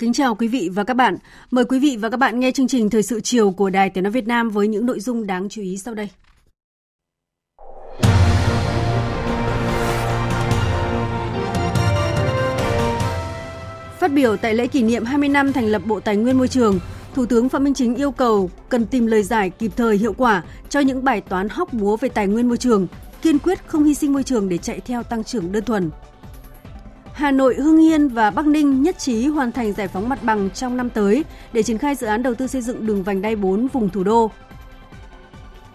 Kính chào quý vị và các bạn. Mời quý vị và các bạn nghe chương trình Thời sự chiều của Đài Tiếng Nói Việt Nam với những nội dung đáng chú ý sau đây. Phát biểu tại lễ kỷ niệm 20 năm thành lập Bộ Tài nguyên Môi trường, Thủ tướng Phạm Minh Chính yêu cầu cần tìm lời giải kịp thời hiệu quả cho những bài toán hóc búa về tài nguyên môi trường, kiên quyết không hy sinh môi trường để chạy theo tăng trưởng đơn thuần. Hà Nội, Hưng Yên và Bắc Ninh nhất trí hoàn thành giải phóng mặt bằng trong năm tới để triển khai dự án đầu tư xây dựng đường vành đai 4 vùng thủ đô.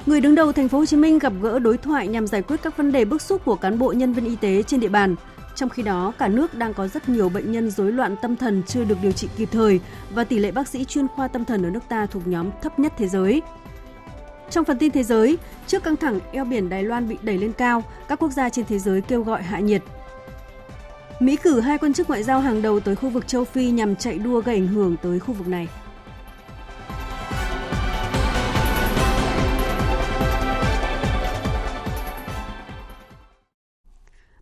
Người đứng đầu thành phố Hồ Chí Minh gặp gỡ đối thoại nhằm giải quyết các vấn đề bức xúc của cán bộ nhân viên y tế trên địa bàn. Trong khi đó, cả nước đang có rất nhiều bệnh nhân rối loạn tâm thần chưa được điều trị kịp thời và tỷ lệ bác sĩ chuyên khoa tâm thần ở nước ta thuộc nhóm thấp nhất thế giới. Trong phần tin thế giới, trước căng thẳng eo biển Đài Loan bị đẩy lên cao, các quốc gia trên thế giới kêu gọi hạ nhiệt. Mỹ cử hai quan chức ngoại giao hàng đầu tới khu vực châu Phi nhằm chạy đua gây ảnh hưởng tới khu vực này.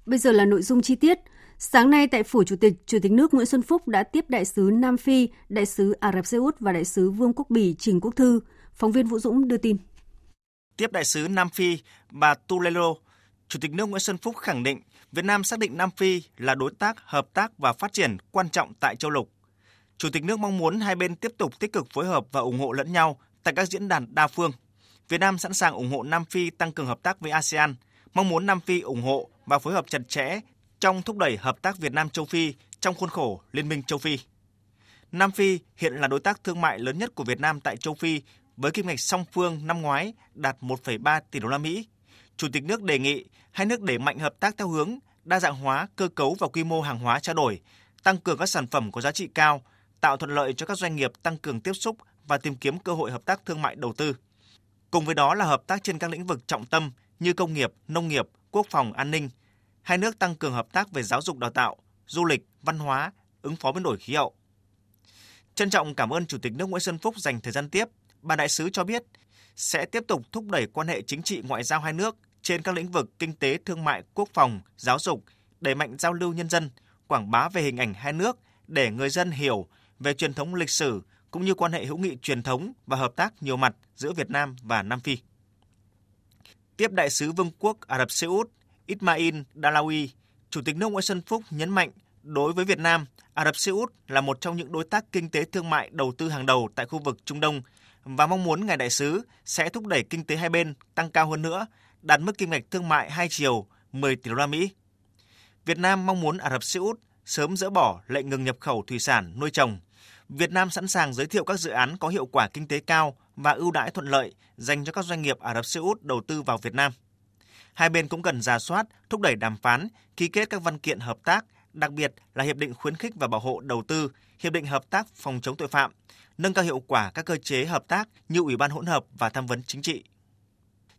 Bây giờ là nội dung chi tiết. Sáng nay tại phủ Chủ tịch, Chủ tịch nước Nguyễn Xuân Phúc đã tiếp đại sứ Nam Phi, đại sứ Ả Rập Xê Út và đại sứ Vương quốc Bỉ Trình Quốc Thư. Phóng viên Vũ Dũng đưa tin. Tiếp đại sứ Nam Phi, bà Tulelo, Chủ tịch nước Nguyễn Xuân Phúc khẳng định Việt Nam xác định Nam Phi là đối tác, hợp tác và phát triển quan trọng tại châu lục. Chủ tịch nước mong muốn hai bên tiếp tục tích cực phối hợp và ủng hộ lẫn nhau tại các diễn đàn đa phương. Việt Nam sẵn sàng ủng hộ Nam Phi tăng cường hợp tác với ASEAN, mong muốn Nam Phi ủng hộ và phối hợp chặt chẽ trong thúc đẩy hợp tác Việt Nam châu Phi trong khuôn khổ Liên minh châu Phi. Nam Phi hiện là đối tác thương mại lớn nhất của Việt Nam tại châu Phi với kim ngạch song phương năm ngoái đạt 1,3 tỷ đô la Mỹ. Chủ tịch nước đề nghị hai nước đẩy mạnh hợp tác theo hướng đa dạng hóa cơ cấu và quy mô hàng hóa trao đổi, tăng cường các sản phẩm có giá trị cao, tạo thuận lợi cho các doanh nghiệp tăng cường tiếp xúc và tìm kiếm cơ hội hợp tác thương mại đầu tư. Cùng với đó là hợp tác trên các lĩnh vực trọng tâm như công nghiệp, nông nghiệp, quốc phòng, an ninh. Hai nước tăng cường hợp tác về giáo dục đào tạo, du lịch, văn hóa, ứng phó biến đổi khí hậu. Trân trọng cảm ơn Chủ tịch nước Nguyễn Xuân Phúc dành thời gian tiếp. Bà đại sứ cho biết sẽ tiếp tục thúc đẩy quan hệ chính trị ngoại giao hai nước trên các lĩnh vực kinh tế, thương mại, quốc phòng, giáo dục, đẩy mạnh giao lưu nhân dân, quảng bá về hình ảnh hai nước để người dân hiểu về truyền thống lịch sử cũng như quan hệ hữu nghị truyền thống và hợp tác nhiều mặt giữa Việt Nam và Nam Phi. Tiếp đại sứ Vương quốc Ả Rập Xê Út Ismail Dalawi, Chủ tịch nước Nguyễn Xuân Phúc nhấn mạnh đối với Việt Nam, Ả Rập Xê Út là một trong những đối tác kinh tế thương mại đầu tư hàng đầu tại khu vực Trung Đông và mong muốn ngài đại sứ sẽ thúc đẩy kinh tế hai bên tăng cao hơn nữa đạt mức kim ngạch thương mại hai chiều 10 tỷ đô la Mỹ. Việt Nam mong muốn Ả Rập Xê Út sớm dỡ bỏ lệnh ngừng nhập khẩu thủy sản nuôi trồng. Việt Nam sẵn sàng giới thiệu các dự án có hiệu quả kinh tế cao và ưu đãi thuận lợi dành cho các doanh nghiệp Ả Rập Xê Út đầu tư vào Việt Nam. Hai bên cũng cần ra soát, thúc đẩy đàm phán, ký kết các văn kiện hợp tác, đặc biệt là hiệp định khuyến khích và bảo hộ đầu tư, hiệp định hợp tác phòng chống tội phạm, nâng cao hiệu quả các cơ chế hợp tác như Ủy ban hỗn hợp và tham vấn chính trị.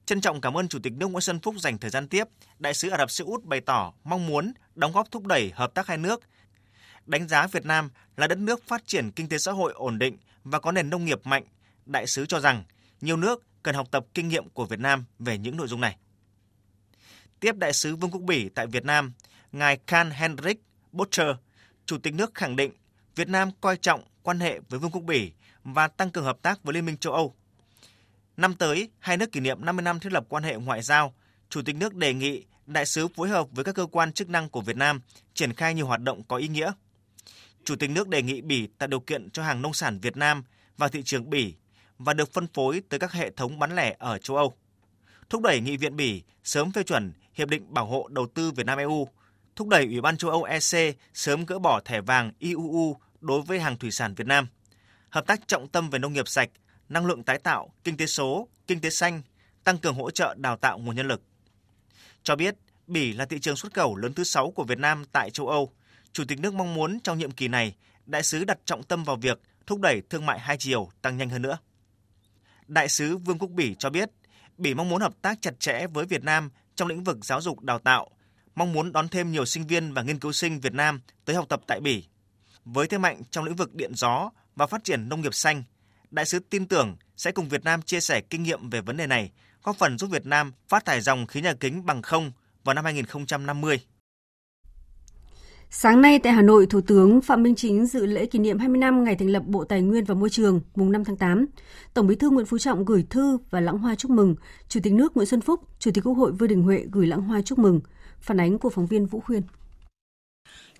Trân trọng cảm ơn Chủ tịch nước Nguyễn Xuân Phúc dành thời gian tiếp, Đại sứ Ả Rập Xê Út bày tỏ mong muốn đóng góp thúc đẩy hợp tác hai nước. Đánh giá Việt Nam là đất nước phát triển kinh tế xã hội ổn định và có nền nông nghiệp mạnh, đại sứ cho rằng nhiều nước cần học tập kinh nghiệm của Việt Nam về những nội dung này. Tiếp đại sứ Vương quốc Bỉ tại Việt Nam, ngài Khan Henrik Butcher, Chủ tịch nước khẳng định Việt Nam coi trọng quan hệ với Vương quốc Bỉ và tăng cường hợp tác với Liên minh châu Âu Năm tới, hai nước kỷ niệm 50 năm thiết lập quan hệ ngoại giao, Chủ tịch nước đề nghị đại sứ phối hợp với các cơ quan chức năng của Việt Nam triển khai nhiều hoạt động có ý nghĩa. Chủ tịch nước đề nghị Bỉ tạo điều kiện cho hàng nông sản Việt Nam vào thị trường Bỉ và được phân phối tới các hệ thống bán lẻ ở châu Âu. Thúc đẩy nghị viện Bỉ sớm phê chuẩn Hiệp định Bảo hộ Đầu tư Việt Nam EU, thúc đẩy Ủy ban châu Âu EC sớm gỡ bỏ thẻ vàng IUU đối với hàng thủy sản Việt Nam, hợp tác trọng tâm về nông nghiệp sạch, năng lượng tái tạo, kinh tế số, kinh tế xanh, tăng cường hỗ trợ đào tạo nguồn nhân lực. Cho biết, Bỉ là thị trường xuất khẩu lớn thứ 6 của Việt Nam tại châu Âu. Chủ tịch nước mong muốn trong nhiệm kỳ này, đại sứ đặt trọng tâm vào việc thúc đẩy thương mại hai chiều tăng nhanh hơn nữa. Đại sứ Vương Quốc Bỉ cho biết, Bỉ mong muốn hợp tác chặt chẽ với Việt Nam trong lĩnh vực giáo dục đào tạo, mong muốn đón thêm nhiều sinh viên và nghiên cứu sinh Việt Nam tới học tập tại Bỉ. Với thế mạnh trong lĩnh vực điện gió và phát triển nông nghiệp xanh, đại sứ tin tưởng sẽ cùng Việt Nam chia sẻ kinh nghiệm về vấn đề này, góp phần giúp Việt Nam phát thải dòng khí nhà kính bằng không vào năm 2050. Sáng nay tại Hà Nội, Thủ tướng Phạm Minh Chính dự lễ kỷ niệm 20 năm ngày thành lập Bộ Tài nguyên và Môi trường mùng 5 tháng 8. Tổng Bí thư Nguyễn Phú Trọng gửi thư và lãng hoa chúc mừng. Chủ tịch nước Nguyễn Xuân Phúc, Chủ tịch Quốc hội Vương Đình Huệ gửi lãng hoa chúc mừng. Phản ánh của phóng viên Vũ Khuyên.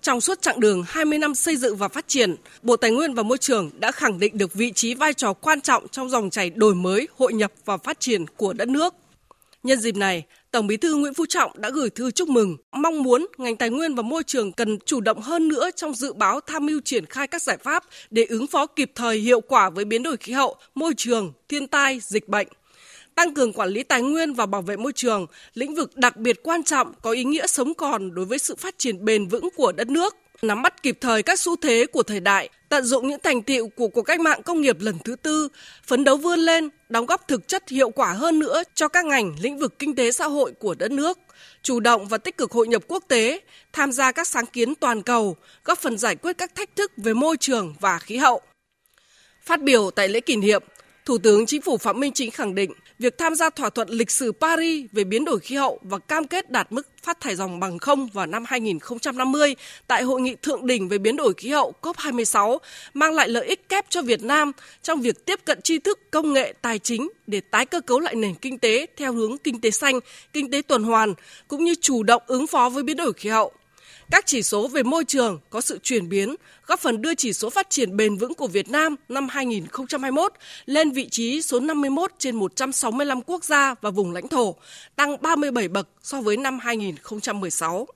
Trong suốt chặng đường 20 năm xây dựng và phát triển, Bộ Tài nguyên và Môi trường đã khẳng định được vị trí vai trò quan trọng trong dòng chảy đổi mới, hội nhập và phát triển của đất nước. Nhân dịp này, Tổng Bí thư Nguyễn Phú Trọng đã gửi thư chúc mừng, mong muốn ngành tài nguyên và môi trường cần chủ động hơn nữa trong dự báo tham mưu triển khai các giải pháp để ứng phó kịp thời hiệu quả với biến đổi khí hậu, môi trường, thiên tai, dịch bệnh. Tăng cường quản lý tài nguyên và bảo vệ môi trường, lĩnh vực đặc biệt quan trọng có ý nghĩa sống còn đối với sự phát triển bền vững của đất nước nắm bắt kịp thời các xu thế của thời đại, tận dụng những thành tiệu của cuộc cách mạng công nghiệp lần thứ tư, phấn đấu vươn lên, đóng góp thực chất hiệu quả hơn nữa cho các ngành lĩnh vực kinh tế xã hội của đất nước, chủ động và tích cực hội nhập quốc tế, tham gia các sáng kiến toàn cầu, góp phần giải quyết các thách thức về môi trường và khí hậu. Phát biểu tại lễ kỷ niệm, Thủ tướng Chính phủ Phạm Minh Chính khẳng định việc tham gia thỏa thuận lịch sử Paris về biến đổi khí hậu và cam kết đạt mức phát thải dòng bằng không vào năm 2050 tại hội nghị thượng đỉnh về biến đổi khí hậu COP26 mang lại lợi ích kép cho Việt Nam trong việc tiếp cận tri thức, công nghệ, tài chính để tái cơ cấu lại nền kinh tế theo hướng kinh tế xanh, kinh tế tuần hoàn cũng như chủ động ứng phó với biến đổi khí hậu. Các chỉ số về môi trường có sự chuyển biến, góp phần đưa chỉ số phát triển bền vững của Việt Nam năm 2021 lên vị trí số 51 trên 165 quốc gia và vùng lãnh thổ, tăng 37 bậc so với năm 2016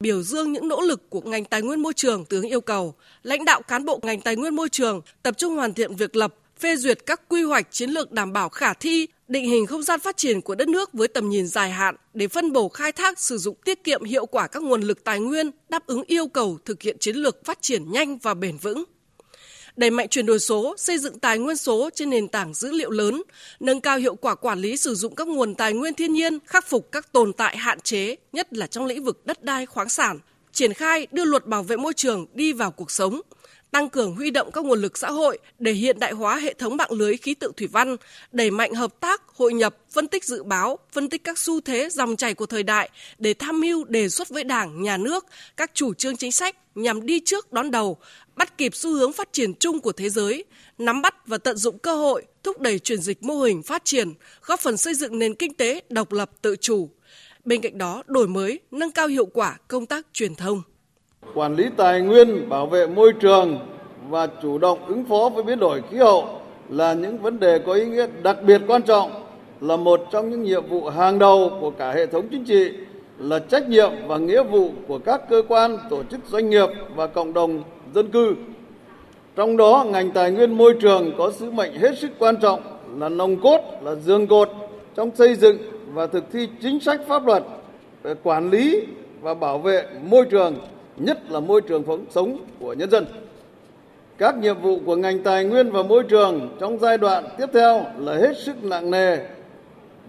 biểu dương những nỗ lực của ngành tài nguyên môi trường tướng yêu cầu lãnh đạo cán bộ ngành tài nguyên môi trường tập trung hoàn thiện việc lập phê duyệt các quy hoạch chiến lược đảm bảo khả thi định hình không gian phát triển của đất nước với tầm nhìn dài hạn để phân bổ khai thác sử dụng tiết kiệm hiệu quả các nguồn lực tài nguyên đáp ứng yêu cầu thực hiện chiến lược phát triển nhanh và bền vững. Đẩy mạnh chuyển đổi số, xây dựng tài nguyên số trên nền tảng dữ liệu lớn, nâng cao hiệu quả quản lý sử dụng các nguồn tài nguyên thiên nhiên, khắc phục các tồn tại hạn chế, nhất là trong lĩnh vực đất đai khoáng sản, triển khai đưa luật bảo vệ môi trường đi vào cuộc sống, tăng cường huy động các nguồn lực xã hội để hiện đại hóa hệ thống mạng lưới khí tượng thủy văn, đẩy mạnh hợp tác, hội nhập, phân tích dự báo, phân tích các xu thế dòng chảy của thời đại để tham mưu đề xuất với Đảng, Nhà nước các chủ trương chính sách nhằm đi trước đón đầu, bắt kịp xu hướng phát triển chung của thế giới, nắm bắt và tận dụng cơ hội, thúc đẩy chuyển dịch mô hình phát triển, góp phần xây dựng nền kinh tế độc lập tự chủ. Bên cạnh đó, đổi mới, nâng cao hiệu quả công tác truyền thông quản lý tài nguyên, bảo vệ môi trường và chủ động ứng phó với biến đổi khí hậu là những vấn đề có ý nghĩa đặc biệt quan trọng, là một trong những nhiệm vụ hàng đầu của cả hệ thống chính trị, là trách nhiệm và nghĩa vụ của các cơ quan, tổ chức doanh nghiệp và cộng đồng dân cư. Trong đó, ngành tài nguyên môi trường có sứ mệnh hết sức quan trọng là nòng cốt, là giường cột trong xây dựng và thực thi chính sách pháp luật về quản lý và bảo vệ môi trường nhất là môi trường sống của nhân dân. Các nhiệm vụ của ngành tài nguyên và môi trường trong giai đoạn tiếp theo là hết sức nặng nề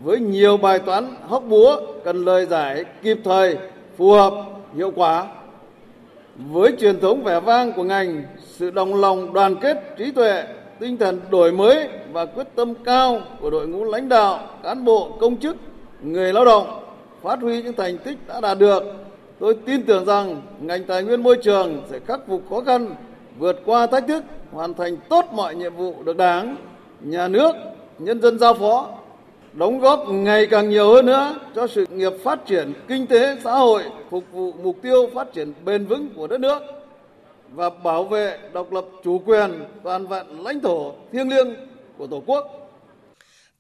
với nhiều bài toán hóc búa cần lời giải kịp thời, phù hợp, hiệu quả. Với truyền thống vẻ vang của ngành, sự đồng lòng đoàn kết trí tuệ, tinh thần đổi mới và quyết tâm cao của đội ngũ lãnh đạo, cán bộ, công chức, người lao động phát huy những thành tích đã đạt được Tôi tin tưởng rằng ngành tài nguyên môi trường sẽ khắc phục khó khăn, vượt qua thách thức, hoàn thành tốt mọi nhiệm vụ được Đảng, nhà nước, nhân dân giao phó, đóng góp ngày càng nhiều hơn nữa cho sự nghiệp phát triển kinh tế xã hội, phục vụ mục tiêu phát triển bền vững của đất nước và bảo vệ độc lập chủ quyền toàn vẹn lãnh thổ thiêng liêng của Tổ quốc.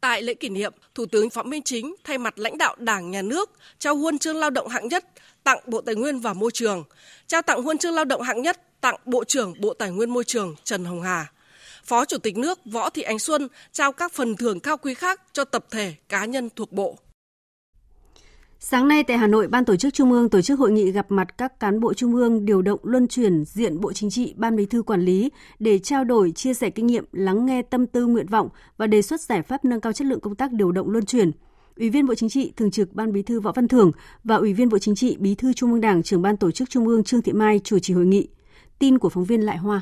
Tại lễ kỷ niệm, Thủ tướng Phạm Minh Chính thay mặt lãnh đạo Đảng, Nhà nước trao huân chương lao động hạng nhất tặng Bộ Tài nguyên và Môi trường, trao tặng huân chương lao động hạng nhất tặng Bộ trưởng Bộ Tài nguyên Môi trường Trần Hồng Hà. Phó Chủ tịch nước Võ Thị Ánh Xuân trao các phần thưởng cao quý khác cho tập thể cá nhân thuộc Bộ. Sáng nay tại Hà Nội, Ban Tổ chức Trung ương tổ chức hội nghị gặp mặt các cán bộ Trung ương điều động luân chuyển diện Bộ Chính trị, Ban Bí thư quản lý để trao đổi, chia sẻ kinh nghiệm, lắng nghe tâm tư nguyện vọng và đề xuất giải pháp nâng cao chất lượng công tác điều động luân chuyển. Ủy viên Bộ Chính trị, Thường trực Ban Bí thư Võ Văn Thưởng và Ủy viên Bộ Chính trị, Bí thư Trung ương Đảng, trưởng Ban Tổ chức Trung ương Trương Thị Mai chủ trì hội nghị. Tin của phóng viên Lại Hoa.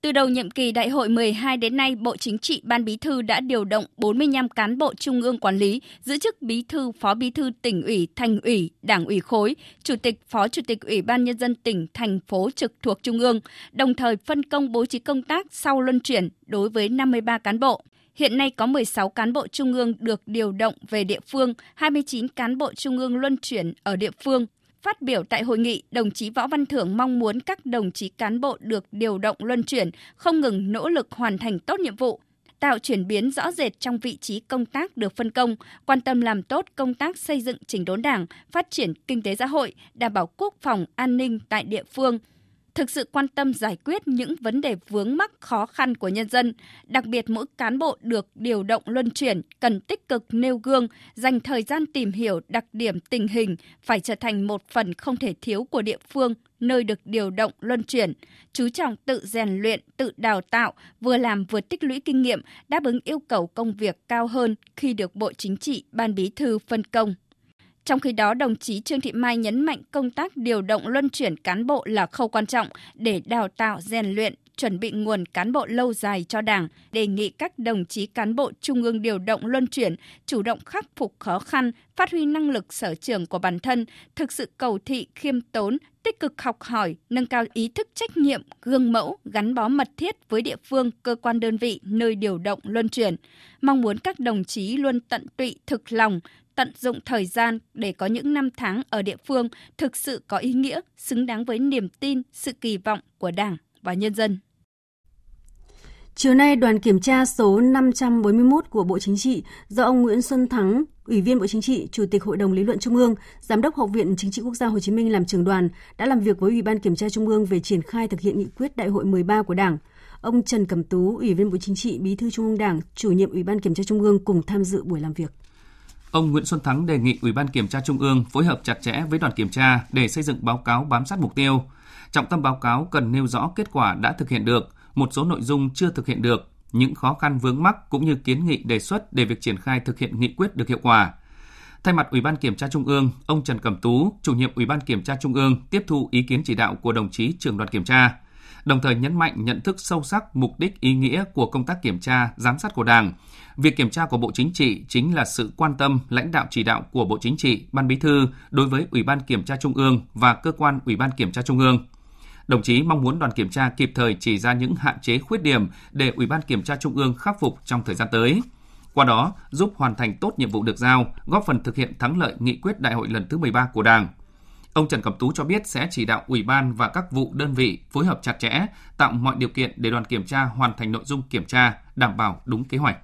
Từ đầu nhiệm kỳ đại hội 12 đến nay, Bộ Chính trị Ban Bí thư đã điều động 45 cán bộ trung ương quản lý, giữ chức bí thư, phó bí thư tỉnh ủy, thành ủy, đảng ủy khối, chủ tịch, phó chủ tịch Ủy ban Nhân dân tỉnh, thành phố trực thuộc trung ương, đồng thời phân công bố trí công tác sau luân chuyển đối với 53 cán bộ. Hiện nay có 16 cán bộ trung ương được điều động về địa phương, 29 cán bộ trung ương luân chuyển ở địa phương, Phát biểu tại hội nghị, đồng chí Võ Văn Thưởng mong muốn các đồng chí cán bộ được điều động luân chuyển không ngừng nỗ lực hoàn thành tốt nhiệm vụ, tạo chuyển biến rõ rệt trong vị trí công tác được phân công, quan tâm làm tốt công tác xây dựng chỉnh đốn đảng, phát triển kinh tế xã hội, đảm bảo quốc phòng an ninh tại địa phương, thực sự quan tâm giải quyết những vấn đề vướng mắc khó khăn của nhân dân. Đặc biệt mỗi cán bộ được điều động luân chuyển cần tích cực nêu gương, dành thời gian tìm hiểu đặc điểm tình hình, phải trở thành một phần không thể thiếu của địa phương nơi được điều động luân chuyển, chú trọng tự rèn luyện, tự đào tạo, vừa làm vừa tích lũy kinh nghiệm, đáp ứng yêu cầu công việc cao hơn khi được Bộ Chính trị, Ban Bí thư phân công. Trong khi đó, đồng chí Trương Thị Mai nhấn mạnh công tác điều động luân chuyển cán bộ là khâu quan trọng để đào tạo, rèn luyện, chuẩn bị nguồn cán bộ lâu dài cho Đảng, đề nghị các đồng chí cán bộ trung ương điều động luân chuyển, chủ động khắc phục khó khăn, phát huy năng lực sở trường của bản thân, thực sự cầu thị, khiêm tốn, tích cực học hỏi, nâng cao ý thức trách nhiệm, gương mẫu, gắn bó mật thiết với địa phương, cơ quan đơn vị nơi điều động luân chuyển. Mong muốn các đồng chí luôn tận tụy thực lòng, tận dụng thời gian để có những năm tháng ở địa phương thực sự có ý nghĩa, xứng đáng với niềm tin, sự kỳ vọng của Đảng và nhân dân. Chiều nay, đoàn kiểm tra số 541 của Bộ Chính trị do ông Nguyễn Xuân Thắng, Ủy viên Bộ Chính trị, Chủ tịch Hội đồng Lý luận Trung ương, Giám đốc Học viện Chính trị Quốc gia Hồ Chí Minh làm trưởng đoàn đã làm việc với Ủy ban Kiểm tra Trung ương về triển khai thực hiện nghị quyết Đại hội 13 của Đảng. Ông Trần Cẩm Tú, Ủy viên Bộ Chính trị, Bí thư Trung ương Đảng, chủ nhiệm Ủy ban Kiểm tra Trung ương cùng tham dự buổi làm việc. Ông Nguyễn Xuân Thắng đề nghị Ủy ban Kiểm tra Trung ương phối hợp chặt chẽ với đoàn kiểm tra để xây dựng báo cáo bám sát mục tiêu. Trọng tâm báo cáo cần nêu rõ kết quả đã thực hiện được, một số nội dung chưa thực hiện được, những khó khăn vướng mắc cũng như kiến nghị đề xuất để việc triển khai thực hiện nghị quyết được hiệu quả. Thay mặt Ủy ban Kiểm tra Trung ương, ông Trần Cẩm Tú, chủ nhiệm Ủy ban Kiểm tra Trung ương, tiếp thu ý kiến chỉ đạo của đồng chí trưởng đoàn kiểm tra, đồng thời nhấn mạnh nhận thức sâu sắc mục đích ý nghĩa của công tác kiểm tra, giám sát của Đảng. Việc kiểm tra của Bộ Chính trị chính là sự quan tâm, lãnh đạo chỉ đạo của Bộ Chính trị, Ban Bí thư đối với Ủy ban Kiểm tra Trung ương và cơ quan Ủy ban Kiểm tra Trung ương. Đồng chí mong muốn đoàn kiểm tra kịp thời chỉ ra những hạn chế khuyết điểm để Ủy ban Kiểm tra Trung ương khắc phục trong thời gian tới. Qua đó, giúp hoàn thành tốt nhiệm vụ được giao, góp phần thực hiện thắng lợi nghị quyết đại hội lần thứ 13 của Đảng. Ông Trần Cẩm Tú cho biết sẽ chỉ đạo Ủy ban và các vụ đơn vị phối hợp chặt chẽ, tạo mọi điều kiện để đoàn kiểm tra hoàn thành nội dung kiểm tra, đảm bảo đúng kế hoạch.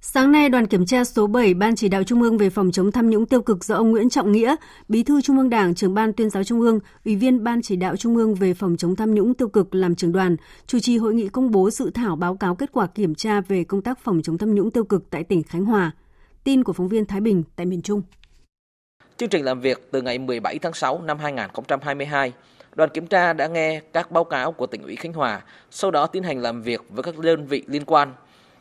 Sáng nay, đoàn kiểm tra số 7 Ban chỉ đạo Trung ương về phòng chống tham nhũng tiêu cực do ông Nguyễn Trọng Nghĩa, Bí thư Trung ương Đảng, trưởng ban tuyên giáo Trung ương, Ủy viên Ban chỉ đạo Trung ương về phòng chống tham nhũng tiêu cực làm trưởng đoàn, chủ trì hội nghị công bố dự thảo báo cáo kết quả kiểm tra về công tác phòng chống tham nhũng tiêu cực tại tỉnh Khánh Hòa. Tin của phóng viên Thái Bình tại miền Trung. Chương trình làm việc từ ngày 17 tháng 6 năm 2022, đoàn kiểm tra đã nghe các báo cáo của tỉnh ủy Khánh Hòa, sau đó tiến hành làm việc với các đơn vị liên quan.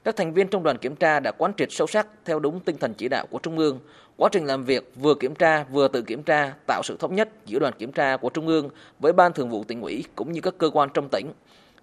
Các thành viên trong đoàn kiểm tra đã quán triệt sâu sắc theo đúng tinh thần chỉ đạo của Trung ương. Quá trình làm việc vừa kiểm tra vừa tự kiểm tra tạo sự thống nhất giữa đoàn kiểm tra của Trung ương với Ban Thường vụ tỉnh ủy cũng như các cơ quan trong tỉnh.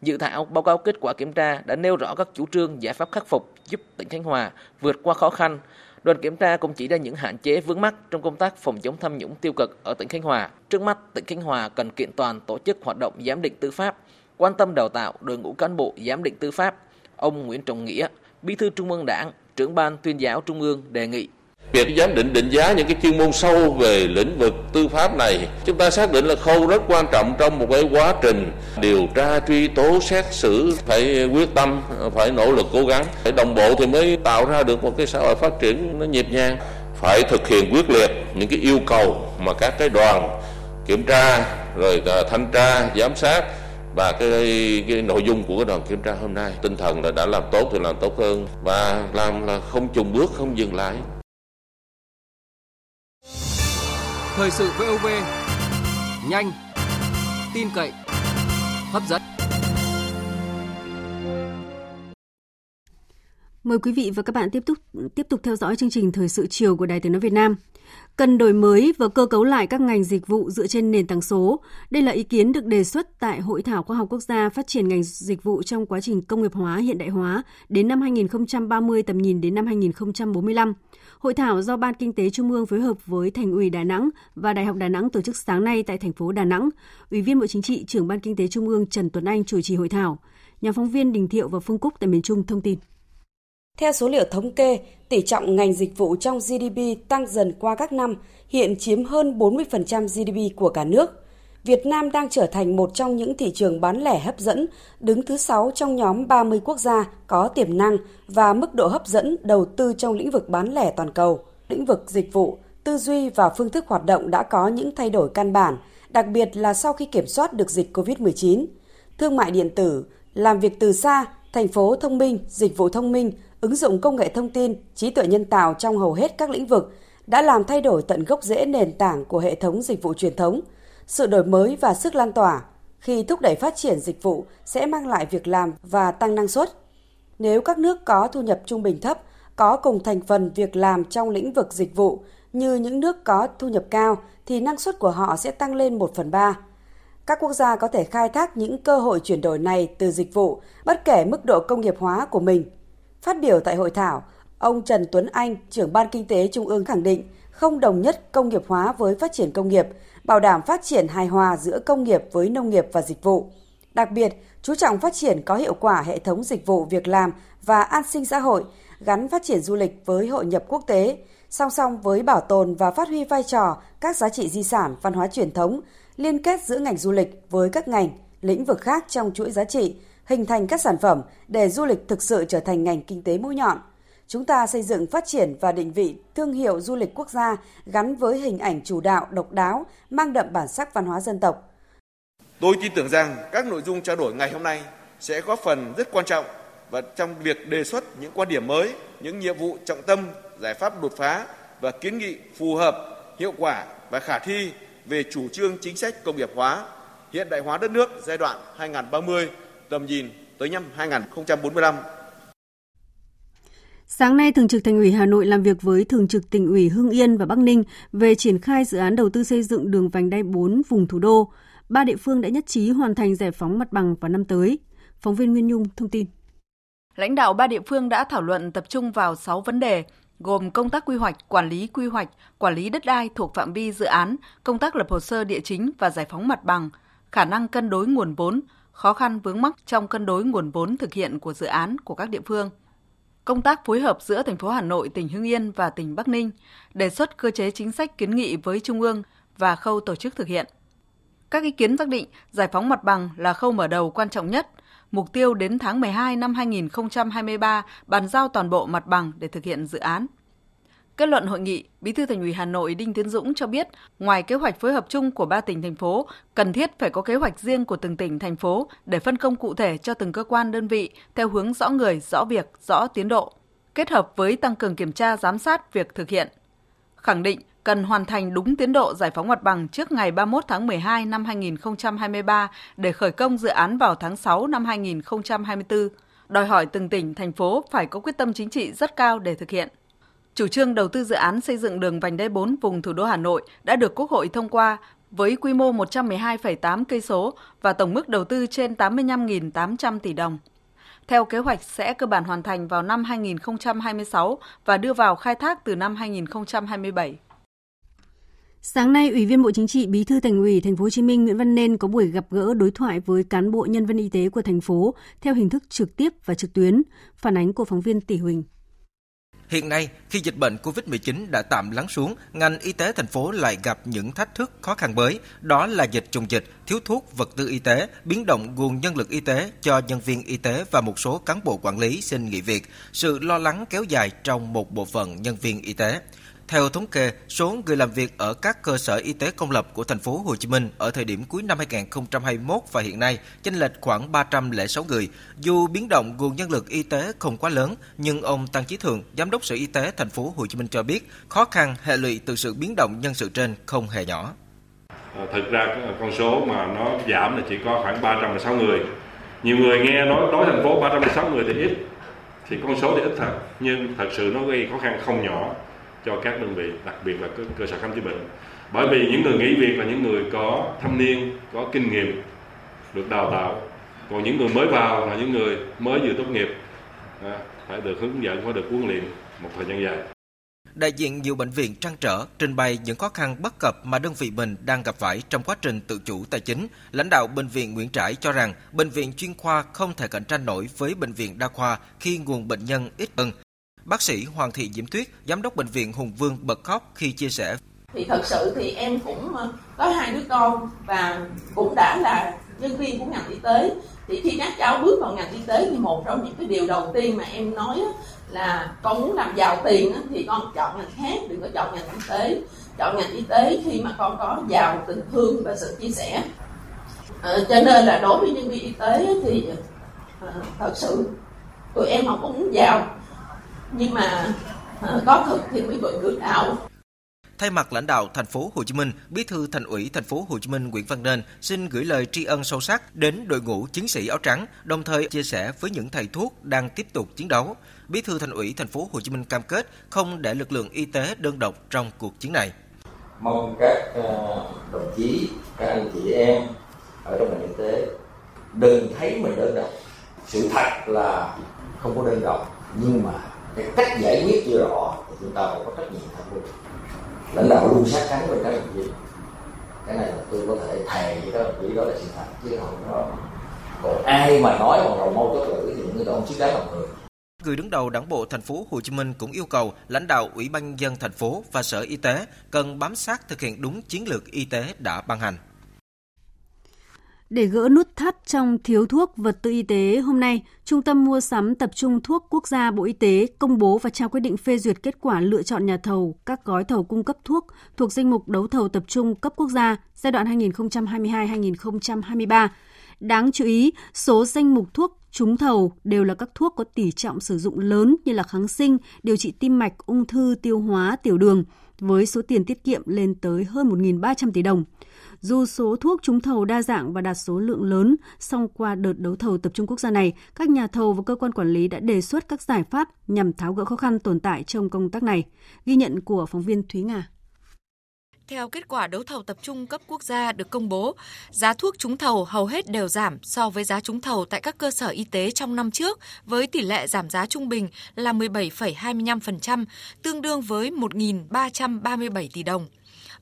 Dự thảo báo cáo kết quả kiểm tra đã nêu rõ các chủ trương giải pháp khắc phục giúp tỉnh Khánh Hòa vượt qua khó khăn, Đoàn kiểm tra cũng chỉ ra những hạn chế vướng mắc trong công tác phòng chống tham nhũng tiêu cực ở tỉnh Khánh Hòa. Trước mắt, tỉnh Khánh Hòa cần kiện toàn tổ chức hoạt động giám định tư pháp, quan tâm đào tạo đội ngũ cán bộ giám định tư pháp. Ông Nguyễn Trọng Nghĩa, Bí thư Trung ương Đảng, trưởng ban tuyên giáo Trung ương đề nghị Việc giám định định giá những cái chuyên môn sâu về lĩnh vực tư pháp này, chúng ta xác định là khâu rất quan trọng trong một cái quá trình điều tra, truy tố, xét xử, phải quyết tâm, phải nỗ lực cố gắng, phải đồng bộ thì mới tạo ra được một cái xã hội phát triển nó nhịp nhàng. Phải thực hiện quyết liệt những cái yêu cầu mà các cái đoàn kiểm tra, rồi thanh tra, giám sát và cái, cái nội dung của cái đoàn kiểm tra hôm nay. Tinh thần là đã làm tốt thì làm tốt hơn và làm là không chùng bước không dừng lại. Thời sự VOV nhanh, tin cậy, hấp dẫn. Mời quý vị và các bạn tiếp tục tiếp tục theo dõi chương trình thời sự chiều của Đài Tiếng nói Việt Nam. Cần đổi mới và cơ cấu lại các ngành dịch vụ dựa trên nền tảng số. Đây là ý kiến được đề xuất tại Hội thảo khoa học quốc gia phát triển ngành dịch vụ trong quá trình công nghiệp hóa hiện đại hóa đến năm 2030 tầm nhìn đến năm 2045. Hội thảo do Ban Kinh tế Trung ương phối hợp với Thành ủy Đà Nẵng và Đại học Đà Nẵng tổ chức sáng nay tại thành phố Đà Nẵng. Ủy viên Bộ Chính trị, trưởng Ban Kinh tế Trung ương Trần Tuấn Anh chủ trì hội thảo. Nhà phóng viên Đình Thiệu và Phương Cúc tại miền Trung thông tin. Theo số liệu thống kê, tỷ trọng ngành dịch vụ trong GDP tăng dần qua các năm, hiện chiếm hơn 40% GDP của cả nước. Việt Nam đang trở thành một trong những thị trường bán lẻ hấp dẫn, đứng thứ 6 trong nhóm 30 quốc gia có tiềm năng và mức độ hấp dẫn đầu tư trong lĩnh vực bán lẻ toàn cầu. Lĩnh vực dịch vụ, tư duy và phương thức hoạt động đã có những thay đổi căn bản, đặc biệt là sau khi kiểm soát được dịch COVID-19. Thương mại điện tử, làm việc từ xa, thành phố thông minh, dịch vụ thông minh, ứng dụng công nghệ thông tin, trí tuệ nhân tạo trong hầu hết các lĩnh vực đã làm thay đổi tận gốc rễ nền tảng của hệ thống dịch vụ truyền thống. Sự đổi mới và sức lan tỏa khi thúc đẩy phát triển dịch vụ sẽ mang lại việc làm và tăng năng suất. Nếu các nước có thu nhập trung bình thấp, có cùng thành phần việc làm trong lĩnh vực dịch vụ như những nước có thu nhập cao thì năng suất của họ sẽ tăng lên 1 phần 3. Các quốc gia có thể khai thác những cơ hội chuyển đổi này từ dịch vụ bất kể mức độ công nghiệp hóa của mình – Phát biểu tại hội thảo, ông Trần Tuấn Anh, trưởng ban kinh tế Trung ương khẳng định không đồng nhất công nghiệp hóa với phát triển công nghiệp, bảo đảm phát triển hài hòa giữa công nghiệp với nông nghiệp và dịch vụ. Đặc biệt, chú trọng phát triển có hiệu quả hệ thống dịch vụ việc làm và an sinh xã hội, gắn phát triển du lịch với hội nhập quốc tế, song song với bảo tồn và phát huy vai trò các giá trị di sản văn hóa truyền thống, liên kết giữa ngành du lịch với các ngành, lĩnh vực khác trong chuỗi giá trị, hình thành các sản phẩm để du lịch thực sự trở thành ngành kinh tế mũi nhọn. Chúng ta xây dựng phát triển và định vị thương hiệu du lịch quốc gia gắn với hình ảnh chủ đạo, độc đáo, mang đậm bản sắc văn hóa dân tộc. Tôi tin tưởng rằng các nội dung trao đổi ngày hôm nay sẽ góp phần rất quan trọng và trong việc đề xuất những quan điểm mới, những nhiệm vụ trọng tâm, giải pháp đột phá và kiến nghị phù hợp, hiệu quả và khả thi về chủ trương chính sách công nghiệp hóa, hiện đại hóa đất nước giai đoạn 2030 tầm nhìn tới năm 2045. Sáng nay, Thường trực Thành ủy Hà Nội làm việc với Thường trực tỉnh ủy Hưng Yên và Bắc Ninh về triển khai dự án đầu tư xây dựng đường vành đai 4 vùng thủ đô. Ba địa phương đã nhất trí hoàn thành giải phóng mặt bằng vào năm tới. Phóng viên Nguyên Nhung thông tin. Lãnh đạo ba địa phương đã thảo luận tập trung vào 6 vấn đề, gồm công tác quy hoạch, quản lý quy hoạch, quản lý đất đai thuộc phạm vi dự án, công tác lập hồ sơ địa chính và giải phóng mặt bằng, khả năng cân đối nguồn vốn, khó khăn vướng mắc trong cân đối nguồn vốn thực hiện của dự án của các địa phương. Công tác phối hợp giữa thành phố Hà Nội, tỉnh Hưng Yên và tỉnh Bắc Ninh, đề xuất cơ chế chính sách kiến nghị với Trung ương và khâu tổ chức thực hiện. Các ý kiến xác định giải phóng mặt bằng là khâu mở đầu quan trọng nhất, mục tiêu đến tháng 12 năm 2023 bàn giao toàn bộ mặt bằng để thực hiện dự án. Kết luận hội nghị, Bí thư Thành ủy Hà Nội Đinh Tiến Dũng cho biết, ngoài kế hoạch phối hợp chung của ba tỉnh thành phố, cần thiết phải có kế hoạch riêng của từng tỉnh thành phố để phân công cụ thể cho từng cơ quan đơn vị theo hướng rõ người, rõ việc, rõ tiến độ, kết hợp với tăng cường kiểm tra giám sát việc thực hiện. Khẳng định cần hoàn thành đúng tiến độ giải phóng mặt bằng trước ngày 31 tháng 12 năm 2023 để khởi công dự án vào tháng 6 năm 2024, đòi hỏi từng tỉnh, thành phố phải có quyết tâm chính trị rất cao để thực hiện. Chủ trương đầu tư dự án xây dựng đường vành đai 4 vùng thủ đô Hà Nội đã được Quốc hội thông qua với quy mô 112,8 cây số và tổng mức đầu tư trên 85.800 tỷ đồng. Theo kế hoạch sẽ cơ bản hoàn thành vào năm 2026 và đưa vào khai thác từ năm 2027. Sáng nay, Ủy viên Bộ Chính trị, Bí thư Thành ủy Thành phố Hồ Chí Minh Nguyễn Văn Nên có buổi gặp gỡ đối thoại với cán bộ nhân viên y tế của thành phố theo hình thức trực tiếp và trực tuyến. Phản ánh của phóng viên Tỷ Huỳnh. Hiện nay, khi dịch bệnh COVID-19 đã tạm lắng xuống, ngành y tế thành phố lại gặp những thách thức khó khăn mới, đó là dịch trùng dịch, thiếu thuốc, vật tư y tế, biến động nguồn nhân lực y tế cho nhân viên y tế và một số cán bộ quản lý xin nghỉ việc, sự lo lắng kéo dài trong một bộ phận nhân viên y tế. Theo thống kê, số người làm việc ở các cơ sở y tế công lập của thành phố Hồ Chí Minh ở thời điểm cuối năm 2021 và hiện nay chênh lệch khoảng 306 người. Dù biến động nguồn nhân lực y tế không quá lớn, nhưng ông Tăng Chí Thường, giám đốc Sở Y tế thành phố Hồ Chí Minh cho biết, khó khăn hệ lụy từ sự biến động nhân sự trên không hề nhỏ. Ờ, thực ra con số mà nó giảm là chỉ có khoảng 306 người. Nhiều người nghe nói nói thành phố 306 người thì ít, thì con số thì ít thật, nhưng thật sự nó gây khó khăn không nhỏ cho các đơn vị, đặc biệt là cơ, cơ sở khám chữa bệnh. Bởi vì những người nghỉ việc là những người có thâm niên, có kinh nghiệm, được đào tạo. Còn những người mới vào là những người mới vừa tốt nghiệp, à, phải được hướng dẫn, phải được huấn luyện một thời gian dài. Đại diện nhiều bệnh viện trăn trở trình bày những khó khăn bất cập mà đơn vị mình đang gặp phải trong quá trình tự chủ tài chính. Lãnh đạo bệnh viện Nguyễn Trãi cho rằng bệnh viện chuyên khoa không thể cạnh tranh nổi với bệnh viện đa khoa khi nguồn bệnh nhân ít hơn Bác sĩ Hoàng Thị Diễm Tuyết, giám đốc bệnh viện Hùng Vương bật khóc khi chia sẻ. Thì thật sự thì em cũng ờ, có hai đứa con và cũng đã là nhân viên của ngành y tế. Thì khi các cháu bước vào ngành y tế thì một trong những cái điều đầu tiên mà em nói là con muốn làm giàu tiền thì con chọn ngành khác, đừng có chọn ngành y tế. Chọn ngành y tế khi mà con có giàu tình thương và sự chia sẻ. À, cho nên là đối với nhân viên y tế thì à, thật sự tụi em không có muốn giàu nhưng mà uh, có thực thì mới gọi ngược ảo Thay mặt lãnh đạo thành phố Hồ Chí Minh, Bí thư Thành ủy thành phố Hồ Chí Minh Nguyễn Văn Nên xin gửi lời tri ân sâu sắc đến đội ngũ chiến sĩ áo trắng, đồng thời chia sẻ với những thầy thuốc đang tiếp tục chiến đấu. Bí thư Thành ủy thành phố Hồ Chí Minh cam kết không để lực lượng y tế đơn độc trong cuộc chiến này. Mong các đồng chí, các anh chị em ở trong ngành y tế đừng thấy mình đơn độc. Sự thật là không có đơn độc, nhưng mà cái cách giải quyết chưa rõ thì chúng ta phải có trách nhiệm tham mưu. Lãnh đạo luôn sát cánh với các đồng chí. Cái này là tôi có thể thề với các đồng chí, đó là sự thật. Chứ không có còn ai mà nói bằng đầu mâu chốt lưỡi thì những người đó không xứng đáng làm người. Người đứng đầu Đảng bộ thành phố Hồ Chí Minh cũng yêu cầu lãnh đạo Ủy ban nhân dân thành phố và Sở Y tế cần bám sát thực hiện đúng chiến lược y tế đã ban hành. Để gỡ nút thắt trong thiếu thuốc vật tư y tế, hôm nay, Trung tâm Mua sắm Tập trung Thuốc Quốc gia Bộ Y tế công bố và trao quyết định phê duyệt kết quả lựa chọn nhà thầu các gói thầu cung cấp thuốc thuộc danh mục đấu thầu tập trung cấp quốc gia giai đoạn 2022-2023. Đáng chú ý, số danh mục thuốc trúng thầu đều là các thuốc có tỷ trọng sử dụng lớn như là kháng sinh, điều trị tim mạch, ung thư, tiêu hóa, tiểu đường, với số tiền tiết kiệm lên tới hơn 1.300 tỷ đồng. Dù số thuốc trúng thầu đa dạng và đạt số lượng lớn, song qua đợt đấu thầu tập trung quốc gia này, các nhà thầu và cơ quan quản lý đã đề xuất các giải pháp nhằm tháo gỡ khó khăn tồn tại trong công tác này. Ghi nhận của phóng viên Thúy Nga. Theo kết quả đấu thầu tập trung cấp quốc gia được công bố, giá thuốc trúng thầu hầu hết đều giảm so với giá trúng thầu tại các cơ sở y tế trong năm trước, với tỷ lệ giảm giá trung bình là 17,25%, tương đương với 1.337 tỷ đồng.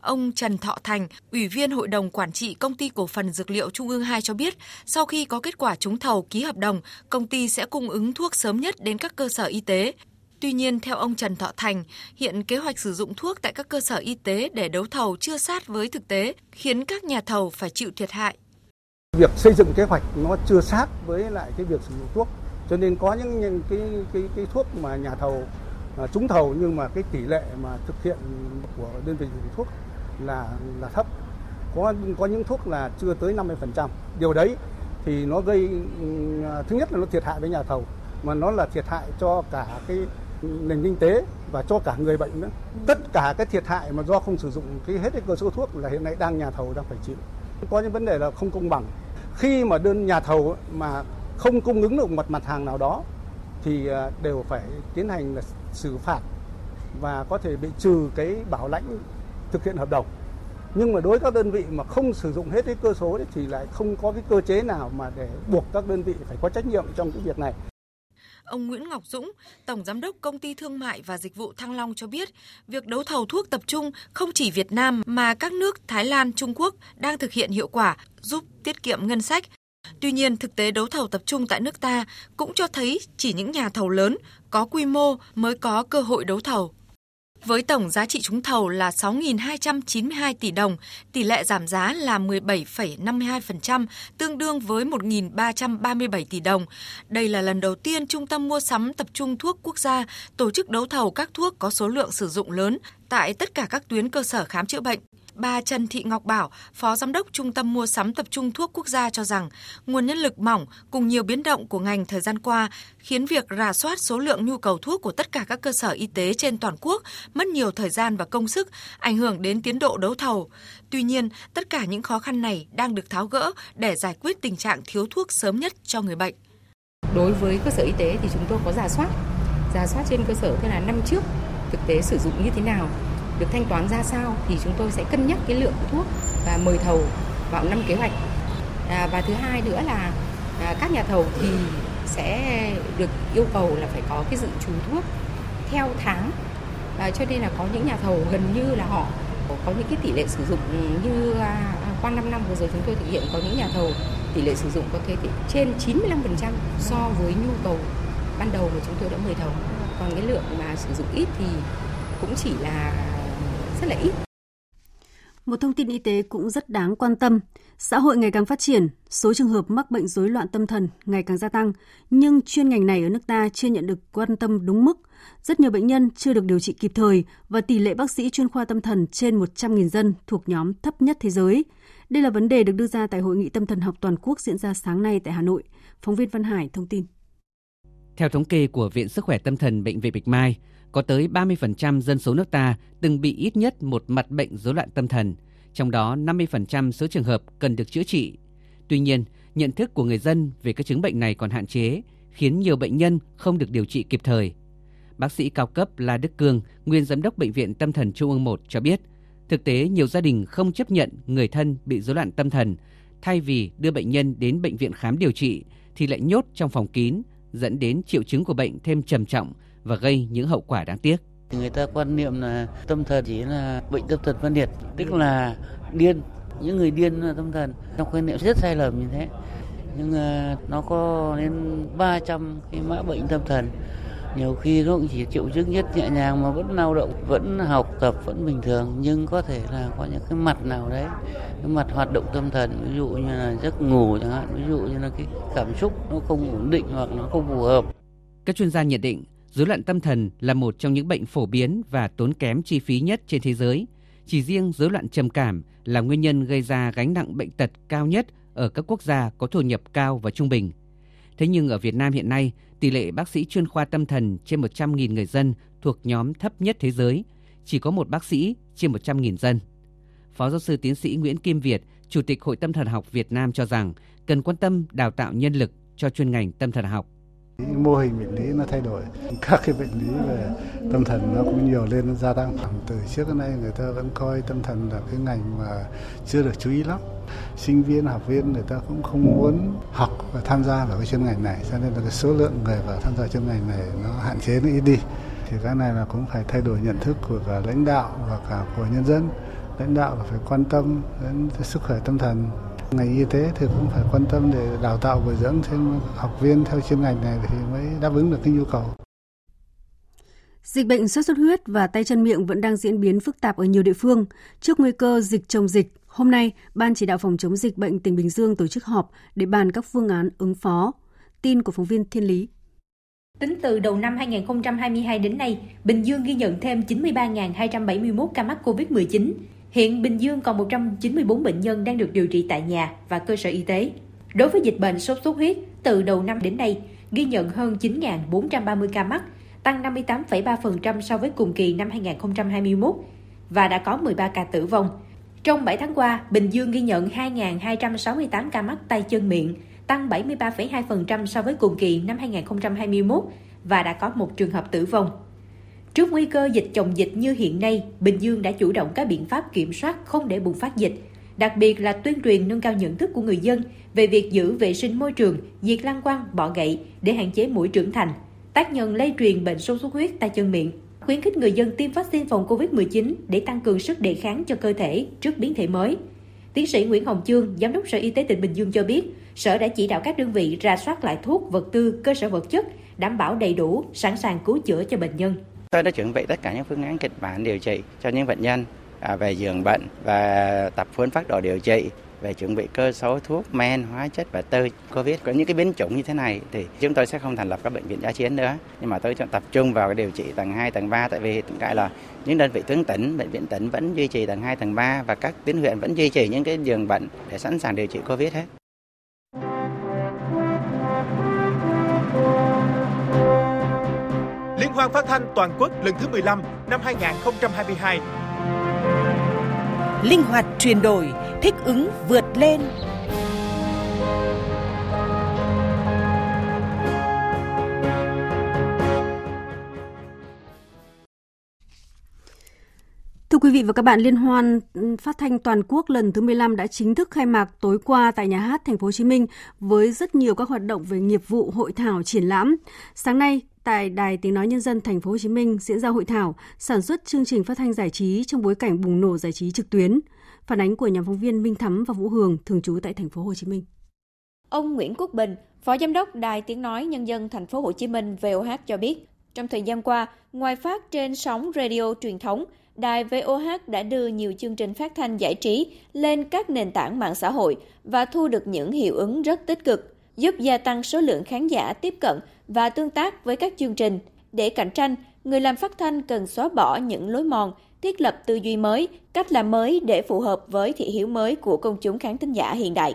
Ông Trần Thọ Thành, Ủy viên Hội đồng Quản trị Công ty Cổ phần Dược liệu Trung ương 2 cho biết, sau khi có kết quả trúng thầu ký hợp đồng, công ty sẽ cung ứng thuốc sớm nhất đến các cơ sở y tế. Tuy nhiên, theo ông Trần Thọ Thành, hiện kế hoạch sử dụng thuốc tại các cơ sở y tế để đấu thầu chưa sát với thực tế, khiến các nhà thầu phải chịu thiệt hại. Việc xây dựng kế hoạch nó chưa sát với lại cái việc sử dụng thuốc, cho nên có những, những cái, cái, cái thuốc mà nhà thầu à, trúng thầu nhưng mà cái tỷ lệ mà thực hiện của đơn vị sử dụng thuốc là là thấp. Có có những thuốc là chưa tới 50% điều đấy thì nó gây thứ nhất là nó thiệt hại với nhà thầu, mà nó là thiệt hại cho cả cái nền kinh tế và cho cả người bệnh nữa. Tất cả cái thiệt hại mà do không sử dụng cái hết cái cơ số thuốc là hiện nay đang nhà thầu đang phải chịu. Có những vấn đề là không công bằng. Khi mà đơn nhà thầu mà không cung ứng được một mặt hàng nào đó thì à, đều phải tiến hành là xử phạt và có thể bị trừ cái bảo lãnh thực hiện hợp đồng nhưng mà đối với các đơn vị mà không sử dụng hết cái cơ số ấy, thì lại không có cái cơ chế nào mà để buộc các đơn vị phải có trách nhiệm trong cái việc này. Ông Nguyễn Ngọc Dũng, Tổng Giám đốc Công ty Thương mại và Dịch vụ Thăng Long cho biết, việc đấu thầu thuốc tập trung không chỉ Việt Nam mà các nước Thái Lan, Trung Quốc đang thực hiện hiệu quả, giúp tiết kiệm ngân sách. Tuy nhiên, thực tế đấu thầu tập trung tại nước ta cũng cho thấy chỉ những nhà thầu lớn có quy mô mới có cơ hội đấu thầu. Với tổng giá trị trúng thầu là 6.292 tỷ đồng, tỷ lệ giảm giá là 17,52%, tương đương với 1.337 tỷ đồng. Đây là lần đầu tiên Trung tâm Mua sắm Tập trung Thuốc Quốc gia tổ chức đấu thầu các thuốc có số lượng sử dụng lớn tại tất cả các tuyến cơ sở khám chữa bệnh. Bà Trần Thị Ngọc Bảo, Phó Giám đốc Trung tâm Mua sắm Tập trung Thuốc Quốc gia cho rằng, nguồn nhân lực mỏng cùng nhiều biến động của ngành thời gian qua khiến việc rà soát số lượng nhu cầu thuốc của tất cả các cơ sở y tế trên toàn quốc mất nhiều thời gian và công sức, ảnh hưởng đến tiến độ đấu thầu. Tuy nhiên, tất cả những khó khăn này đang được tháo gỡ để giải quyết tình trạng thiếu thuốc sớm nhất cho người bệnh. Đối với cơ sở y tế thì chúng tôi có giả soát, giả soát trên cơ sở thế là năm trước thực tế sử dụng như thế nào được thanh toán ra sao thì chúng tôi sẽ cân nhắc cái lượng thuốc và mời thầu vào năm kế hoạch. À, và thứ hai nữa là à, các nhà thầu thì sẽ được yêu cầu là phải có cái dự trù thuốc theo tháng. À, cho nên là có những nhà thầu gần như là họ có những cái tỷ lệ sử dụng như à, à qua 5 năm vừa rồi chúng tôi thực hiện có những nhà thầu tỷ lệ sử dụng có thể trên 95% so với nhu cầu ban đầu mà chúng tôi đã mời thầu. Còn cái lượng mà sử dụng ít thì cũng chỉ là rất là ít. Một thông tin y tế cũng rất đáng quan tâm. Xã hội ngày càng phát triển, số trường hợp mắc bệnh rối loạn tâm thần ngày càng gia tăng, nhưng chuyên ngành này ở nước ta chưa nhận được quan tâm đúng mức. Rất nhiều bệnh nhân chưa được điều trị kịp thời và tỷ lệ bác sĩ chuyên khoa tâm thần trên 100.000 dân thuộc nhóm thấp nhất thế giới. Đây là vấn đề được đưa ra tại Hội nghị tâm thần học toàn quốc diễn ra sáng nay tại Hà Nội. Phóng viên Văn Hải thông tin. Theo thống kê của Viện Sức khỏe Tâm thần Bệnh viện Bạch Mai, có tới 30% dân số nước ta từng bị ít nhất một mặt bệnh rối loạn tâm thần, trong đó 50% số trường hợp cần được chữa trị. Tuy nhiên, nhận thức của người dân về các chứng bệnh này còn hạn chế, khiến nhiều bệnh nhân không được điều trị kịp thời. Bác sĩ cao cấp La Đức Cương, nguyên giám đốc bệnh viện Tâm thần Trung ương 1 cho biết, thực tế nhiều gia đình không chấp nhận người thân bị rối loạn tâm thần, thay vì đưa bệnh nhân đến bệnh viện khám điều trị thì lại nhốt trong phòng kín, dẫn đến triệu chứng của bệnh thêm trầm trọng và gây những hậu quả đáng tiếc. Người ta quan niệm là tâm thần chỉ là bệnh tâm thần phân liệt, tức là điên. Những người điên là tâm thần, trong quan niệm rất sai lầm như thế. Nhưng uh, nó có đến 300 cái mã bệnh tâm thần. Nhiều khi nó cũng chỉ triệu chứng nhất nhẹ nhàng mà vẫn lao động, vẫn học tập, vẫn bình thường. Nhưng có thể là có những cái mặt nào đấy, cái mặt hoạt động tâm thần, ví dụ như là giấc ngủ chẳng hạn, ví dụ như là cái cảm xúc nó không ổn định hoặc nó không phù hợp. Các chuyên gia nhận định Rối loạn tâm thần là một trong những bệnh phổ biến và tốn kém chi phí nhất trên thế giới. Chỉ riêng rối loạn trầm cảm là nguyên nhân gây ra gánh nặng bệnh tật cao nhất ở các quốc gia có thu nhập cao và trung bình. Thế nhưng ở Việt Nam hiện nay, tỷ lệ bác sĩ chuyên khoa tâm thần trên 100.000 người dân thuộc nhóm thấp nhất thế giới, chỉ có một bác sĩ trên 100.000 dân. Phó giáo sư tiến sĩ Nguyễn Kim Việt, Chủ tịch Hội Tâm thần học Việt Nam cho rằng cần quan tâm đào tạo nhân lực cho chuyên ngành tâm thần học mô hình bệnh lý nó thay đổi. Các cái bệnh lý về tâm thần nó cũng nhiều lên, nó gia tăng. Từ trước đến nay người ta vẫn coi tâm thần là cái ngành mà chưa được chú ý lắm. Sinh viên, học viên người ta cũng không muốn học và tham gia vào cái chuyên ngành này. Cho nên là cái số lượng người vào tham gia chuyên ngành này nó hạn chế nó ít đi. Thì cái này là cũng phải thay đổi nhận thức của cả lãnh đạo và cả của nhân dân. Lãnh đạo là phải quan tâm đến sức khỏe tâm thần. Ngành y tế thì cũng phải quan tâm để đào tạo bồi dưỡng thêm học viên theo chuyên ngành này thì mới đáp ứng được cái nhu cầu. Dịch bệnh sốt xuất huyết và tay chân miệng vẫn đang diễn biến phức tạp ở nhiều địa phương. Trước nguy cơ dịch chồng dịch, hôm nay, Ban chỉ đạo phòng chống dịch bệnh tỉnh Bình Dương tổ chức họp để bàn các phương án ứng phó. Tin của phóng viên Thiên Lý. Tính từ đầu năm 2022 đến nay, Bình Dương ghi nhận thêm 93.271 ca mắc COVID-19, Hiện Bình Dương còn 194 bệnh nhân đang được điều trị tại nhà và cơ sở y tế. Đối với dịch bệnh sốt xuất huyết, từ đầu năm đến nay, ghi nhận hơn 9.430 ca mắc, tăng 58,3% so với cùng kỳ năm 2021 và đã có 13 ca tử vong. Trong 7 tháng qua, Bình Dương ghi nhận 2.268 ca mắc tay chân miệng, tăng 73,2% so với cùng kỳ năm 2021 và đã có một trường hợp tử vong. Trước nguy cơ dịch chồng dịch như hiện nay, Bình Dương đã chủ động các biện pháp kiểm soát không để bùng phát dịch, đặc biệt là tuyên truyền nâng cao nhận thức của người dân về việc giữ vệ sinh môi trường, diệt lăng quăng, bọ gậy để hạn chế mũi trưởng thành, tác nhân lây truyền bệnh sốt xuất huyết tay chân miệng, khuyến khích người dân tiêm vaccine phòng COVID-19 để tăng cường sức đề kháng cho cơ thể trước biến thể mới. Tiến sĩ Nguyễn Hồng Chương, Giám đốc Sở Y tế tỉnh Bình Dương cho biết, Sở đã chỉ đạo các đơn vị ra soát lại thuốc, vật tư, cơ sở vật chất, đảm bảo đầy đủ, sẵn sàng cứu chữa cho bệnh nhân. Tôi đã chuẩn bị tất cả những phương án kịch bản điều trị cho những bệnh nhân à, về giường bệnh và tập huấn phát đồ điều trị về chuẩn bị cơ số thuốc men hóa chất và tư covid. Có những cái biến chủng như thế này thì chúng tôi sẽ không thành lập các bệnh viện giá chiến nữa. Nhưng mà tôi tập trung vào cái điều trị tầng 2, tầng 3 tại vì hiện tại là những đơn vị tuyến tỉnh bệnh viện tỉnh vẫn duy trì tầng 2, tầng 3 và các tuyến huyện vẫn duy trì những cái giường bệnh để sẵn sàng điều trị covid hết. Liên hoan phát thanh toàn quốc lần thứ 15 năm 2022 linh hoạt chuyển đổi, thích ứng vượt lên. Thưa quý vị và các bạn, Liên hoan phát thanh toàn quốc lần thứ 15 đã chính thức khai mạc tối qua tại nhà hát Thành phố Hồ Chí Minh với rất nhiều các hoạt động về nghiệp vụ, hội thảo, triển lãm. Sáng nay, tại Đài Tiếng nói Nhân dân Thành phố Hồ Chí Minh diễn ra hội thảo sản xuất chương trình phát thanh giải trí trong bối cảnh bùng nổ giải trí trực tuyến. Phản ánh của nhóm phóng viên Minh Thắm và Vũ Hường thường trú tại Thành phố Hồ Chí Minh. Ông Nguyễn Quốc Bình, Phó Giám đốc Đài Tiếng nói Nhân dân Thành phố Hồ Chí Minh VOH cho biết, trong thời gian qua, ngoài phát trên sóng radio truyền thống, Đài VOH đã đưa nhiều chương trình phát thanh giải trí lên các nền tảng mạng xã hội và thu được những hiệu ứng rất tích cực, giúp gia tăng số lượng khán giả tiếp cận và tương tác với các chương trình. Để cạnh tranh, người làm phát thanh cần xóa bỏ những lối mòn, thiết lập tư duy mới, cách làm mới để phù hợp với thị hiếu mới của công chúng khán thính giả hiện đại.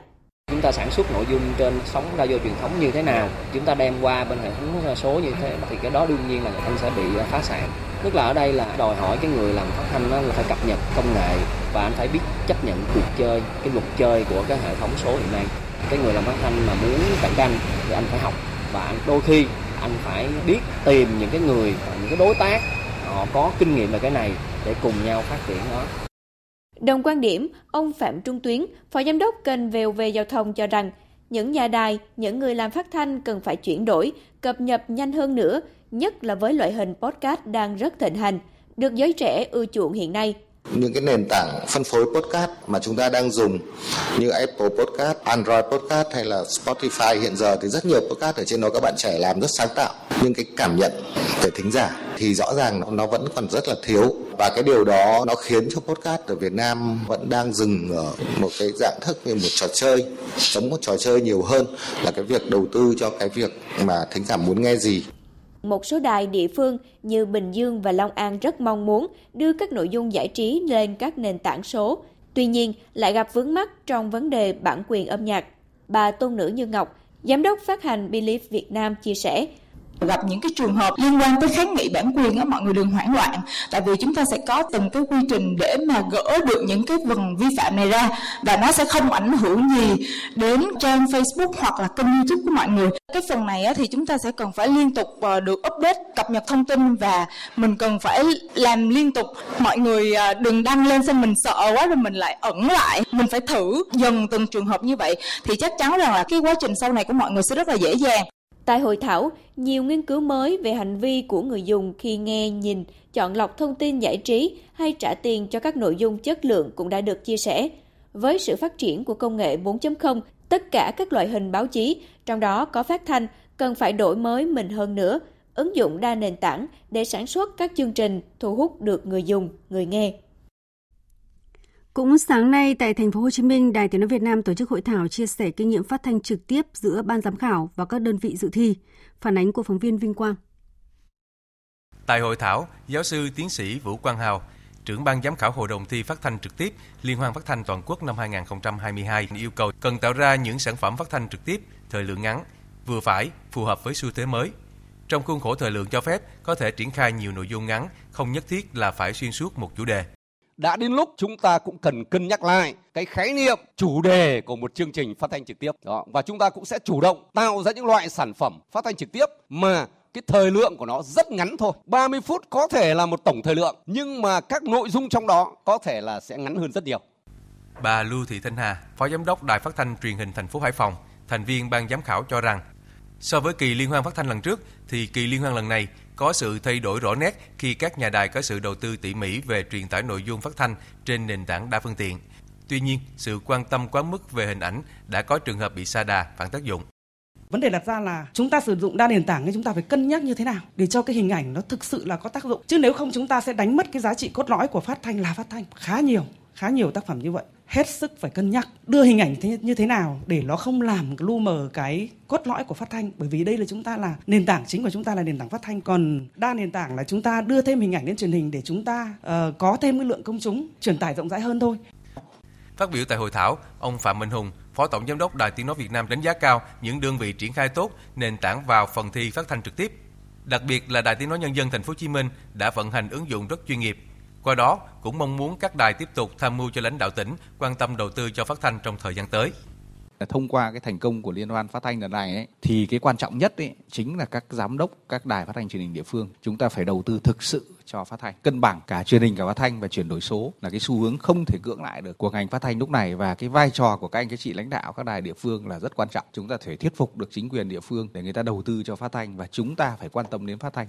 Chúng ta sản xuất nội dung trên sóng radio truyền thống như thế nào, chúng ta đem qua bên hệ thống số như thế thì cái đó đương nhiên là người ta sẽ bị à, phá sản. Tức là ở đây là đòi hỏi cái người làm phát thanh là phải cập nhật công nghệ và anh phải biết chấp nhận cuộc chơi, cái luật chơi của cái hệ thống số hiện nay. Cái người làm phát thanh mà muốn cạnh tranh thì anh phải học và anh đôi khi anh phải biết tìm những cái người những cái đối tác họ có kinh nghiệm về cái này để cùng nhau phát triển nó. Đồng quan điểm, ông Phạm Trung Tuyến, Phó Giám đốc kênh VOV Giao thông cho rằng, những nhà đài, những người làm phát thanh cần phải chuyển đổi, cập nhật nhanh hơn nữa, nhất là với loại hình podcast đang rất thịnh hành, được giới trẻ ưa chuộng hiện nay những cái nền tảng phân phối podcast mà chúng ta đang dùng như Apple Podcast, Android Podcast hay là Spotify. Hiện giờ thì rất nhiều podcast ở trên đó các bạn trẻ làm rất sáng tạo. Nhưng cái cảm nhận về thính giả thì rõ ràng nó, nó vẫn còn rất là thiếu. Và cái điều đó nó khiến cho podcast ở Việt Nam vẫn đang dừng ở một cái dạng thức như một trò chơi giống một trò chơi nhiều hơn là cái việc đầu tư cho cái việc mà thính giả muốn nghe gì một số đài địa phương như Bình Dương và Long An rất mong muốn đưa các nội dung giải trí lên các nền tảng số, tuy nhiên lại gặp vướng mắt trong vấn đề bản quyền âm nhạc. Bà Tôn Nữ Như Ngọc, Giám đốc phát hành Believe Việt Nam chia sẻ, gặp những cái trường hợp liên quan tới kháng nghị bản quyền á mọi người đừng hoảng loạn. Tại vì chúng ta sẽ có từng cái quy trình để mà gỡ được những cái vần vi phạm này ra và nó sẽ không ảnh hưởng gì đến trang Facebook hoặc là kênh YouTube của mọi người. Cái phần này á, thì chúng ta sẽ cần phải liên tục ờ, được update cập nhật thông tin và mình cần phải làm liên tục. Mọi người ờ, đừng đăng lên xem mình sợ quá rồi mình lại ẩn lại. Mình phải thử dần từng trường hợp như vậy thì chắc chắn rằng là cái quá trình sau này của mọi người sẽ rất là dễ dàng. Tại hội thảo, nhiều nghiên cứu mới về hành vi của người dùng khi nghe, nhìn, chọn lọc thông tin giải trí hay trả tiền cho các nội dung chất lượng cũng đã được chia sẻ. Với sự phát triển của công nghệ 4.0, tất cả các loại hình báo chí, trong đó có phát thanh, cần phải đổi mới mình hơn nữa, ứng dụng đa nền tảng để sản xuất các chương trình thu hút được người dùng, người nghe. Cũng sáng nay tại thành phố Hồ Chí Minh, Đài Tiếng nói Việt Nam tổ chức hội thảo chia sẻ kinh nghiệm phát thanh trực tiếp giữa ban giám khảo và các đơn vị dự thi. Phản ánh của phóng viên Vinh Quang. Tại hội thảo, giáo sư tiến sĩ Vũ Quang Hào, trưởng ban giám khảo hội đồng thi phát thanh trực tiếp Liên hoan phát thanh toàn quốc năm 2022 yêu cầu cần tạo ra những sản phẩm phát thanh trực tiếp thời lượng ngắn, vừa phải, phù hợp với xu thế mới. Trong khuôn khổ thời lượng cho phép, có thể triển khai nhiều nội dung ngắn, không nhất thiết là phải xuyên suốt một chủ đề đã đến lúc chúng ta cũng cần cân nhắc lại cái khái niệm chủ đề của một chương trình phát thanh trực tiếp. Đó và chúng ta cũng sẽ chủ động tạo ra những loại sản phẩm phát thanh trực tiếp mà cái thời lượng của nó rất ngắn thôi. 30 phút có thể là một tổng thời lượng nhưng mà các nội dung trong đó có thể là sẽ ngắn hơn rất nhiều. Bà Lưu Thị Thanh Hà, Phó Giám đốc Đài Phát thanh Truyền hình thành phố Hải Phòng, thành viên ban giám khảo cho rằng So với kỳ liên hoan phát thanh lần trước thì kỳ liên hoan lần này có sự thay đổi rõ nét khi các nhà đài có sự đầu tư tỉ mỉ về truyền tải nội dung phát thanh trên nền tảng đa phương tiện. Tuy nhiên, sự quan tâm quá mức về hình ảnh đã có trường hợp bị sa đà, phản tác dụng. Vấn đề đặt ra là chúng ta sử dụng đa nền tảng thì chúng ta phải cân nhắc như thế nào để cho cái hình ảnh nó thực sự là có tác dụng. Chứ nếu không chúng ta sẽ đánh mất cái giá trị cốt lõi của phát thanh là phát thanh khá nhiều, khá nhiều tác phẩm như vậy. Hết sức phải cân nhắc đưa hình ảnh thế, như thế nào để nó không làm lu mờ cái cốt lõi của phát thanh bởi vì đây là chúng ta là nền tảng chính của chúng ta là nền tảng phát thanh còn đa nền tảng là chúng ta đưa thêm hình ảnh lên truyền hình để chúng ta uh, có thêm cái lượng công chúng truyền tải rộng rãi hơn thôi. Phát biểu tại hội thảo, ông Phạm Minh Hùng, Phó Tổng Giám đốc Đài Tiếng Nói Việt Nam đánh giá cao những đơn vị triển khai tốt nền tảng vào phần thi phát thanh trực tiếp. Đặc biệt là Đài Tiếng Nói Nhân dân Thành phố Hồ Chí Minh đã vận hành ứng dụng rất chuyên nghiệp. Qua đó, cũng mong muốn các đài tiếp tục tham mưu cho lãnh đạo tỉnh quan tâm đầu tư cho phát thanh trong thời gian tới. Thông qua cái thành công của liên hoan phát thanh lần này ấy, thì cái quan trọng nhất ấy, chính là các giám đốc các đài phát thanh truyền hình địa phương chúng ta phải đầu tư thực sự cho phát thanh cân bằng cả truyền hình cả phát thanh và chuyển đổi số là cái xu hướng không thể cưỡng lại được của ngành phát thanh lúc này. Và cái vai trò của các anh các chị lãnh đạo các đài địa phương là rất quan trọng. Chúng ta phải thuyết phục được chính quyền địa phương để người ta đầu tư cho phát thanh và chúng ta phải quan tâm đến phát thanh.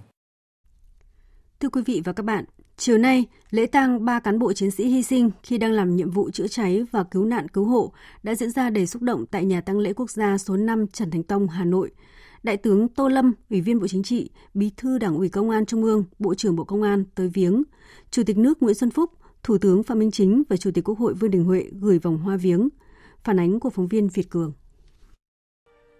Thưa quý vị và các bạn, chiều nay, lễ tang ba cán bộ chiến sĩ hy sinh khi đang làm nhiệm vụ chữa cháy và cứu nạn cứu hộ đã diễn ra đầy xúc động tại nhà tang lễ quốc gia số 5 Trần Thánh Tông, Hà Nội. Đại tướng Tô Lâm, Ủy viên Bộ Chính trị, Bí thư Đảng ủy Công an Trung ương, Bộ trưởng Bộ Công an tới viếng. Chủ tịch nước Nguyễn Xuân Phúc, Thủ tướng Phạm Minh Chính và Chủ tịch Quốc hội Vương Đình Huệ gửi vòng hoa viếng. Phản ánh của phóng viên Việt Cường.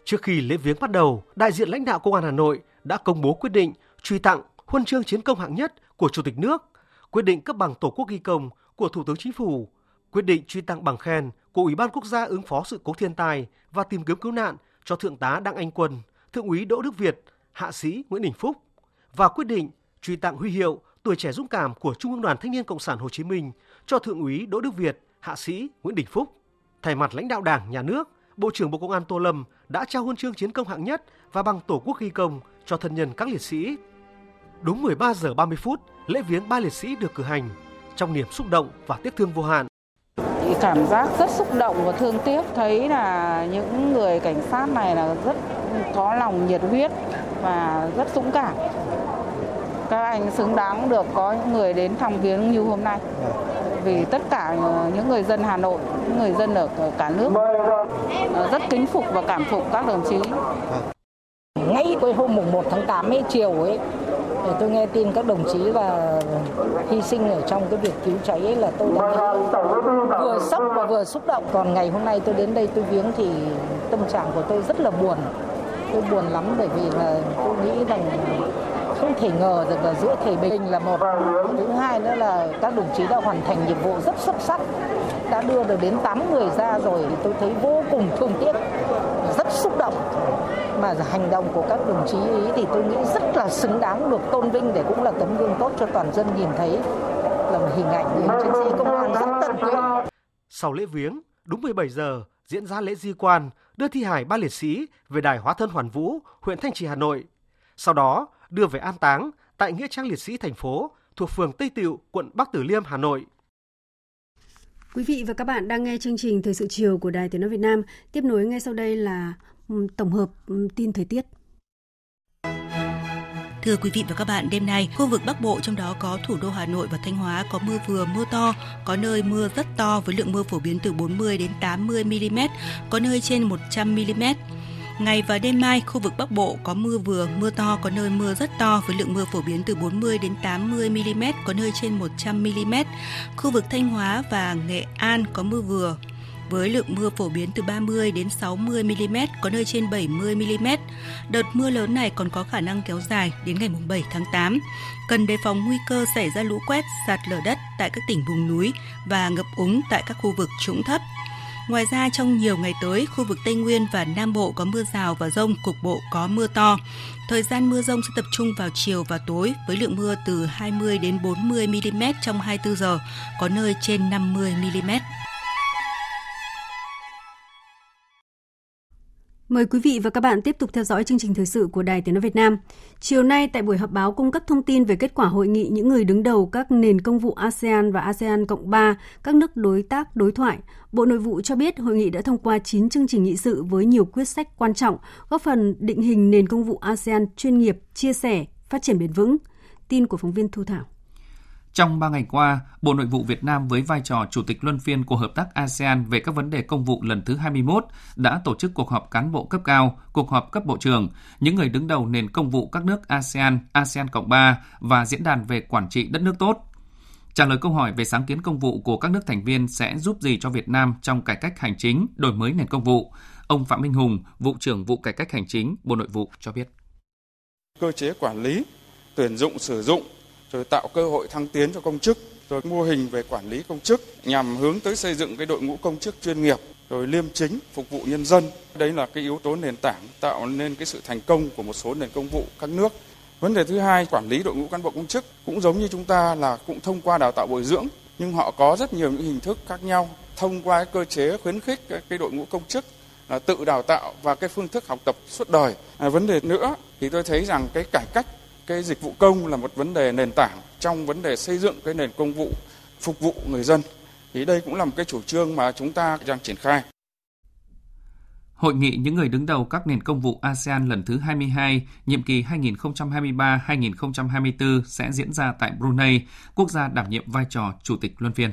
Trước khi lễ viếng bắt đầu, đại diện lãnh đạo Công an Hà Nội đã công bố quyết định truy tặng huân chương chiến công hạng nhất của Chủ tịch nước, quyết định cấp bằng Tổ quốc ghi công của Thủ tướng Chính phủ, quyết định truy tặng bằng khen của Ủy ban Quốc gia ứng phó sự cố thiên tai và tìm kiếm cứu nạn cho Thượng tá Đặng Anh Quân, Thượng úy Đỗ Đức Việt, Hạ sĩ Nguyễn Đình Phúc và quyết định truy tặng huy hiệu tuổi trẻ dũng cảm của Trung ương Đoàn Thanh niên Cộng sản Hồ Chí Minh cho Thượng úy Đỗ Đức Việt, Hạ sĩ Nguyễn Đình Phúc. Thay mặt lãnh đạo Đảng, Nhà nước, Bộ trưởng Bộ Công an Tô Lâm đã trao huân chương chiến công hạng nhất và bằng Tổ quốc ghi công cho thân nhân các liệt sĩ Đúng 13 giờ 30 phút, lễ viếng ba liệt sĩ được cử hành trong niềm xúc động và tiếc thương vô hạn. Cảm giác rất xúc động và thương tiếc thấy là những người cảnh sát này là rất có lòng nhiệt huyết và rất dũng cảm. Các anh xứng đáng được có những người đến thăm viếng như hôm nay. Vì tất cả những người dân Hà Nội, những người dân ở cả nước rất kính phục và cảm phục các đồng chí. Ngay cái hôm mùng 1 tháng 8 ấy, chiều ấy, để tôi nghe tin các đồng chí là hy sinh ở trong cái việc cứu cháy ấy là tôi đã vừa sốc và vừa xúc động. Còn ngày hôm nay tôi đến đây tôi viếng thì tâm trạng của tôi rất là buồn. Tôi buồn lắm bởi vì là tôi nghĩ rằng không thể ngờ được là giữa thời bình là một. Thứ hai nữa là các đồng chí đã hoàn thành nhiệm vụ rất xuất sắc đã đưa được đến 8 người ra rồi. Tôi thấy vô cùng thương tiếc rất xúc động mà hành động của các đồng chí ý thì tôi nghĩ rất là xứng đáng được tôn vinh để cũng là tấm gương tốt cho toàn dân nhìn thấy là một hình ảnh người chiến sĩ công an rất tận tụy. Sau lễ viếng, đúng 17 giờ diễn ra lễ di quan đưa thi hài ba liệt sĩ về đài hóa thân Hoàn Vũ, huyện Thanh Trì, Hà Nội. Sau đó đưa về an táng tại nghĩa trang liệt sĩ thành phố thuộc phường Tây Tịu, quận Bắc Từ Liêm, Hà Nội. Quý vị và các bạn đang nghe chương trình Thời sự chiều của Đài Tiếng Nói Việt Nam. Tiếp nối ngay sau đây là tổng hợp tin thời tiết. Thưa quý vị và các bạn, đêm nay, khu vực Bắc Bộ trong đó có thủ đô Hà Nội và Thanh Hóa có mưa vừa mưa to, có nơi mưa rất to với lượng mưa phổ biến từ 40 đến 80 mm, có nơi trên 100 mm. Ngày và đêm mai, khu vực Bắc Bộ có mưa vừa, mưa to, có nơi mưa rất to với lượng mưa phổ biến từ 40 đến 80 mm, có nơi trên 100 mm. Khu vực Thanh Hóa và Nghệ An có mưa vừa, với lượng mưa phổ biến từ 30 đến 60 mm, có nơi trên 70 mm. Đợt mưa lớn này còn có khả năng kéo dài đến ngày 7 tháng 8. Cần đề phòng nguy cơ xảy ra lũ quét, sạt lở đất tại các tỉnh vùng núi và ngập úng tại các khu vực trũng thấp. Ngoài ra trong nhiều ngày tới, khu vực Tây Nguyên và Nam Bộ có mưa rào và rông, cục bộ có mưa to. Thời gian mưa rông sẽ tập trung vào chiều và tối với lượng mưa từ 20 đến 40 mm trong 24 giờ, có nơi trên 50 mm. Mời quý vị và các bạn tiếp tục theo dõi chương trình thời sự của Đài Tiếng nói Việt Nam. Chiều nay tại buổi họp báo cung cấp thông tin về kết quả hội nghị những người đứng đầu các nền công vụ ASEAN và ASEAN cộng 3, các nước đối tác đối thoại, Bộ Nội vụ cho biết hội nghị đã thông qua 9 chương trình nghị sự với nhiều quyết sách quan trọng, góp phần định hình nền công vụ ASEAN chuyên nghiệp, chia sẻ, phát triển bền vững. Tin của phóng viên Thu Thảo. Trong 3 ngày qua, Bộ Nội vụ Việt Nam với vai trò Chủ tịch luân phiên của Hợp tác ASEAN về các vấn đề công vụ lần thứ 21 đã tổ chức cuộc họp cán bộ cấp cao, cuộc họp cấp bộ trưởng, những người đứng đầu nền công vụ các nước ASEAN, ASEAN Cộng 3 và diễn đàn về quản trị đất nước tốt. Trả lời câu hỏi về sáng kiến công vụ của các nước thành viên sẽ giúp gì cho Việt Nam trong cải cách hành chính, đổi mới nền công vụ, ông Phạm Minh Hùng, vụ trưởng vụ cải cách hành chính, Bộ Nội vụ cho biết. Cơ chế quản lý, tuyển dụng sử dụng rồi tạo cơ hội thăng tiến cho công chức, rồi mô hình về quản lý công chức nhằm hướng tới xây dựng cái đội ngũ công chức chuyên nghiệp, rồi liêm chính, phục vụ nhân dân. Đấy là cái yếu tố nền tảng tạo nên cái sự thành công của một số nền công vụ các nước. Vấn đề thứ hai, quản lý đội ngũ cán bộ công chức cũng giống như chúng ta là cũng thông qua đào tạo bồi dưỡng, nhưng họ có rất nhiều những hình thức khác nhau thông qua cơ chế khuyến khích cái, cái đội ngũ công chức là tự đào tạo và cái phương thức học tập suốt đời. À, vấn đề nữa thì tôi thấy rằng cái cải cách cái dịch vụ công là một vấn đề nền tảng trong vấn đề xây dựng cái nền công vụ phục vụ người dân. Thì đây cũng là một cái chủ trương mà chúng ta đang triển khai. Hội nghị những người đứng đầu các nền công vụ ASEAN lần thứ 22, nhiệm kỳ 2023-2024 sẽ diễn ra tại Brunei, quốc gia đảm nhiệm vai trò chủ tịch luân phiên.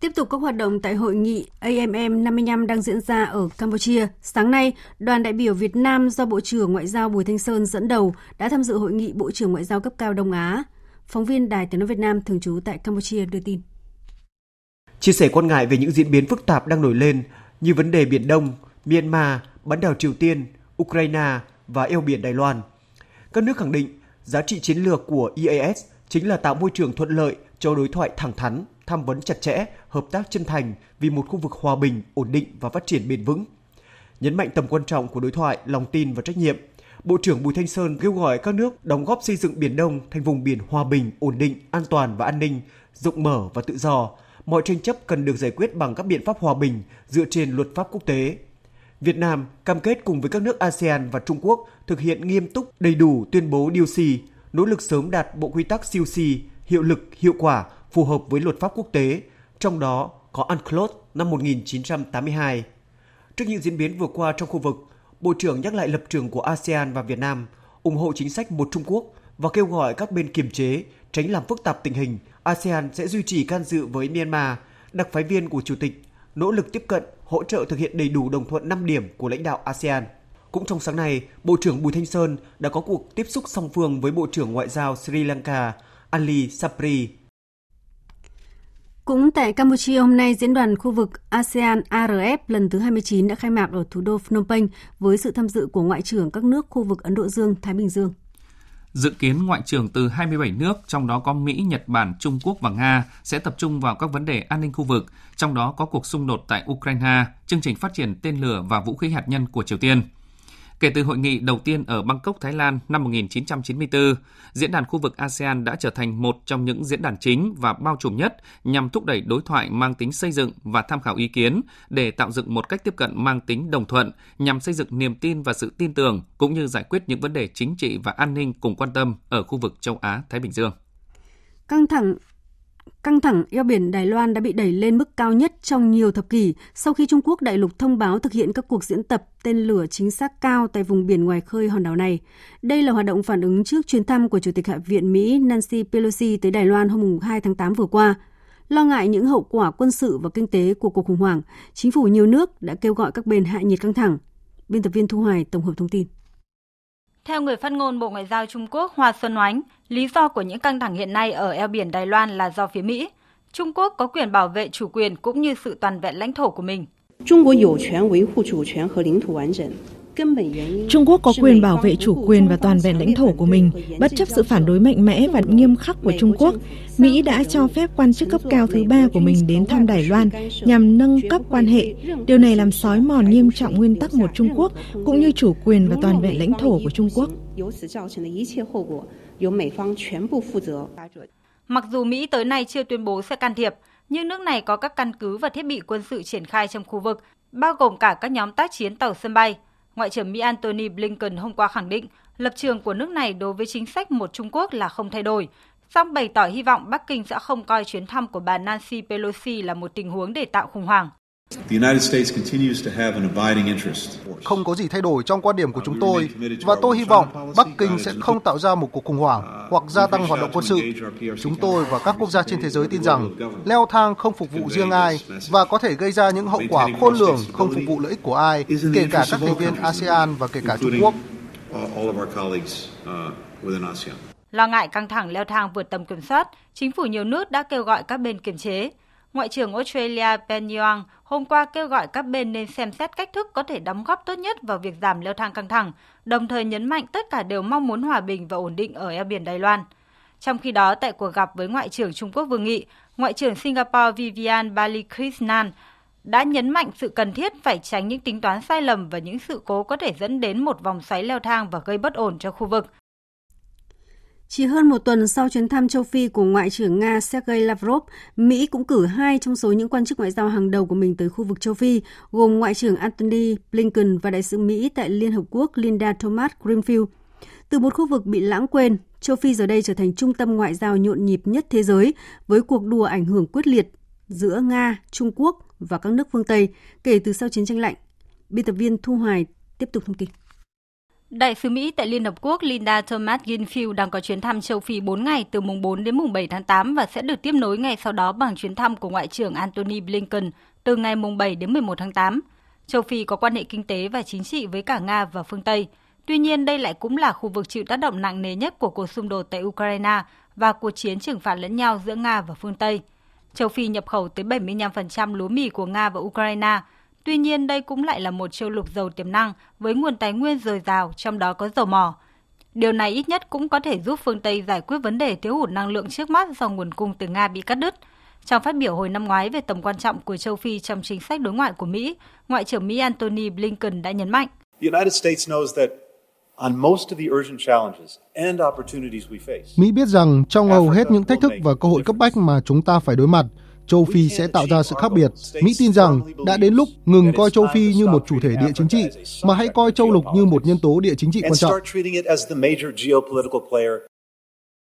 Tiếp tục các hoạt động tại hội nghị AMM 55 đang diễn ra ở Campuchia. Sáng nay, đoàn đại biểu Việt Nam do Bộ trưởng Ngoại giao Bùi Thanh Sơn dẫn đầu đã tham dự hội nghị Bộ trưởng Ngoại giao cấp cao Đông Á. Phóng viên Đài Tiếng nói Việt Nam thường trú tại Campuchia đưa tin. Chia sẻ quan ngại về những diễn biến phức tạp đang nổi lên như vấn đề Biển Đông, Myanmar, bán đảo Triều Tiên, Ukraine và eo biển Đài Loan. Các nước khẳng định giá trị chiến lược của EAS chính là tạo môi trường thuận lợi cho đối thoại thẳng thắn, tham vấn chặt chẽ, hợp tác chân thành vì một khu vực hòa bình, ổn định và phát triển bền vững. Nhấn mạnh tầm quan trọng của đối thoại, lòng tin và trách nhiệm, Bộ trưởng Bùi Thanh Sơn kêu gọi các nước đóng góp xây dựng Biển Đông thành vùng biển hòa bình, ổn định, an toàn và an ninh, rộng mở và tự do. Mọi tranh chấp cần được giải quyết bằng các biện pháp hòa bình dựa trên luật pháp quốc tế. Việt Nam cam kết cùng với các nước ASEAN và Trung Quốc thực hiện nghiêm túc đầy đủ tuyên bố DOC, nỗ lực sớm đạt bộ quy tắc COC hiệu lực, hiệu quả, phù hợp với luật pháp quốc tế, trong đó có UNCLOS năm 1982. Trước những diễn biến vừa qua trong khu vực, Bộ trưởng nhắc lại lập trường của ASEAN và Việt Nam, ủng hộ chính sách một Trung Quốc và kêu gọi các bên kiềm chế, tránh làm phức tạp tình hình. ASEAN sẽ duy trì can dự với Myanmar, đặc phái viên của Chủ tịch, nỗ lực tiếp cận, hỗ trợ thực hiện đầy đủ đồng thuận 5 điểm của lãnh đạo ASEAN. Cũng trong sáng nay, Bộ trưởng Bùi Thanh Sơn đã có cuộc tiếp xúc song phương với Bộ trưởng Ngoại giao Sri Lanka Ali Sapri. Cũng tại Campuchia hôm nay, diễn đoàn khu vực ASEAN ARF lần thứ 29 đã khai mạc ở thủ đô Phnom Penh với sự tham dự của ngoại trưởng các nước khu vực Ấn Độ Dương, Thái Bình Dương. Dự kiến ngoại trưởng từ 27 nước, trong đó có Mỹ, Nhật Bản, Trung Quốc và Nga, sẽ tập trung vào các vấn đề an ninh khu vực, trong đó có cuộc xung đột tại Ukraine, chương trình phát triển tên lửa và vũ khí hạt nhân của Triều Tiên – Kể từ hội nghị đầu tiên ở Bangkok, Thái Lan năm 1994, diễn đàn khu vực ASEAN đã trở thành một trong những diễn đàn chính và bao trùm nhất nhằm thúc đẩy đối thoại mang tính xây dựng và tham khảo ý kiến để tạo dựng một cách tiếp cận mang tính đồng thuận nhằm xây dựng niềm tin và sự tin tưởng cũng như giải quyết những vấn đề chính trị và an ninh cùng quan tâm ở khu vực châu Á Thái Bình Dương. Căng thẳng Căng thẳng eo biển Đài Loan đã bị đẩy lên mức cao nhất trong nhiều thập kỷ sau khi Trung Quốc đại lục thông báo thực hiện các cuộc diễn tập tên lửa chính xác cao tại vùng biển ngoài khơi hòn đảo này. Đây là hoạt động phản ứng trước chuyến thăm của Chủ tịch Hạ viện Mỹ Nancy Pelosi tới Đài Loan hôm 2 tháng 8 vừa qua. Lo ngại những hậu quả quân sự và kinh tế của cuộc khủng hoảng, chính phủ nhiều nước đã kêu gọi các bên hạ nhiệt căng thẳng. Biên tập viên Thu Hoài tổng hợp thông tin. Theo người phát ngôn Bộ Ngoại giao Trung Quốc Hoa Xuân Oánh, lý do của những căng thẳng hiện nay ở eo biển Đài Loan là do phía Mỹ. Trung Quốc có quyền bảo vệ chủ quyền cũng như sự toàn vẹn lãnh thổ của mình. Trung Quốc có quyền 维护 chủ quyền và lãnh thổ hoàn chỉnh. Trung Quốc có quyền bảo vệ chủ quyền và toàn vẹn lãnh thổ của mình, bất chấp sự phản đối mạnh mẽ và nghiêm khắc của Trung Quốc. Mỹ đã cho phép quan chức cấp cao thứ ba của mình đến thăm Đài Loan nhằm nâng cấp quan hệ. Điều này làm xói mòn nghiêm trọng nguyên tắc một Trung Quốc cũng như chủ quyền và toàn vẹn lãnh thổ của Trung Quốc. Mặc dù Mỹ tới nay chưa tuyên bố sẽ can thiệp, nhưng nước này có các căn cứ và thiết bị quân sự triển khai trong khu vực, bao gồm cả các nhóm tác chiến tàu sân bay. Ngoại trưởng Mỹ Antony Blinken hôm qua khẳng định lập trường của nước này đối với chính sách một Trung Quốc là không thay đổi, song bày tỏ hy vọng Bắc Kinh sẽ không coi chuyến thăm của bà Nancy Pelosi là một tình huống để tạo khủng hoảng. Không có gì thay đổi trong quan điểm của chúng tôi và tôi hy vọng Bắc Kinh sẽ không tạo ra một cuộc khủng hoảng hoặc gia tăng hoạt động quân sự. Chúng tôi và các quốc gia trên thế giới tin rằng leo thang không phục vụ riêng ai và có thể gây ra những hậu quả khôn lường không phục vụ lợi ích của ai, kể cả các thành viên ASEAN và kể cả Trung Quốc. Lo ngại căng thẳng leo thang vượt tầm kiểm soát, chính phủ nhiều nước đã kêu gọi các bên kiềm chế. Ngoại trưởng Australia Penny Wong hôm qua kêu gọi các bên nên xem xét cách thức có thể đóng góp tốt nhất vào việc giảm leo thang căng thẳng, đồng thời nhấn mạnh tất cả đều mong muốn hòa bình và ổn định ở eo biển Đài Loan. Trong khi đó, tại cuộc gặp với Ngoại trưởng Trung Quốc Vương Nghị, Ngoại trưởng Singapore Vivian Balakrishnan đã nhấn mạnh sự cần thiết phải tránh những tính toán sai lầm và những sự cố có thể dẫn đến một vòng xoáy leo thang và gây bất ổn cho khu vực. Chỉ hơn một tuần sau chuyến thăm châu Phi của Ngoại trưởng Nga Sergei Lavrov, Mỹ cũng cử hai trong số những quan chức ngoại giao hàng đầu của mình tới khu vực châu Phi, gồm Ngoại trưởng Antony Blinken và Đại sứ Mỹ tại Liên Hợp Quốc Linda Thomas Greenfield. Từ một khu vực bị lãng quên, châu Phi giờ đây trở thành trung tâm ngoại giao nhộn nhịp nhất thế giới với cuộc đua ảnh hưởng quyết liệt giữa Nga, Trung Quốc và các nước phương Tây kể từ sau chiến tranh lạnh. Biên tập viên Thu Hoài tiếp tục thông tin. Đại sứ Mỹ tại Liên Hợp Quốc Linda Thomas Greenfield đang có chuyến thăm châu Phi 4 ngày từ mùng 4 đến mùng 7 tháng 8 và sẽ được tiếp nối ngày sau đó bằng chuyến thăm của Ngoại trưởng Antony Blinken từ ngày mùng 7 đến 11 tháng 8. Châu Phi có quan hệ kinh tế và chính trị với cả Nga và phương Tây. Tuy nhiên, đây lại cũng là khu vực chịu tác động nặng nề nhất của cuộc xung đột tại Ukraine và cuộc chiến trừng phạt lẫn nhau giữa Nga và phương Tây. Châu Phi nhập khẩu tới 75% lúa mì của Nga và Ukraine – Tuy nhiên, đây cũng lại là một châu lục giàu tiềm năng với nguồn tài nguyên dồi dào, trong đó có dầu mỏ. Điều này ít nhất cũng có thể giúp phương Tây giải quyết vấn đề thiếu hụt năng lượng trước mắt do nguồn cung từ Nga bị cắt đứt. Trong phát biểu hồi năm ngoái về tầm quan trọng của châu Phi trong chính sách đối ngoại của Mỹ, Ngoại trưởng Mỹ Antony Blinken đã nhấn mạnh. Mỹ biết rằng trong hầu hết những thách thức và cơ hội cấp bách mà chúng ta phải đối mặt, châu Phi sẽ tạo ra sự khác biệt. Mỹ tin rằng đã đến lúc ngừng coi châu Phi như một chủ thể địa chính trị, mà hãy coi châu lục như một nhân tố địa chính trị quan trọng.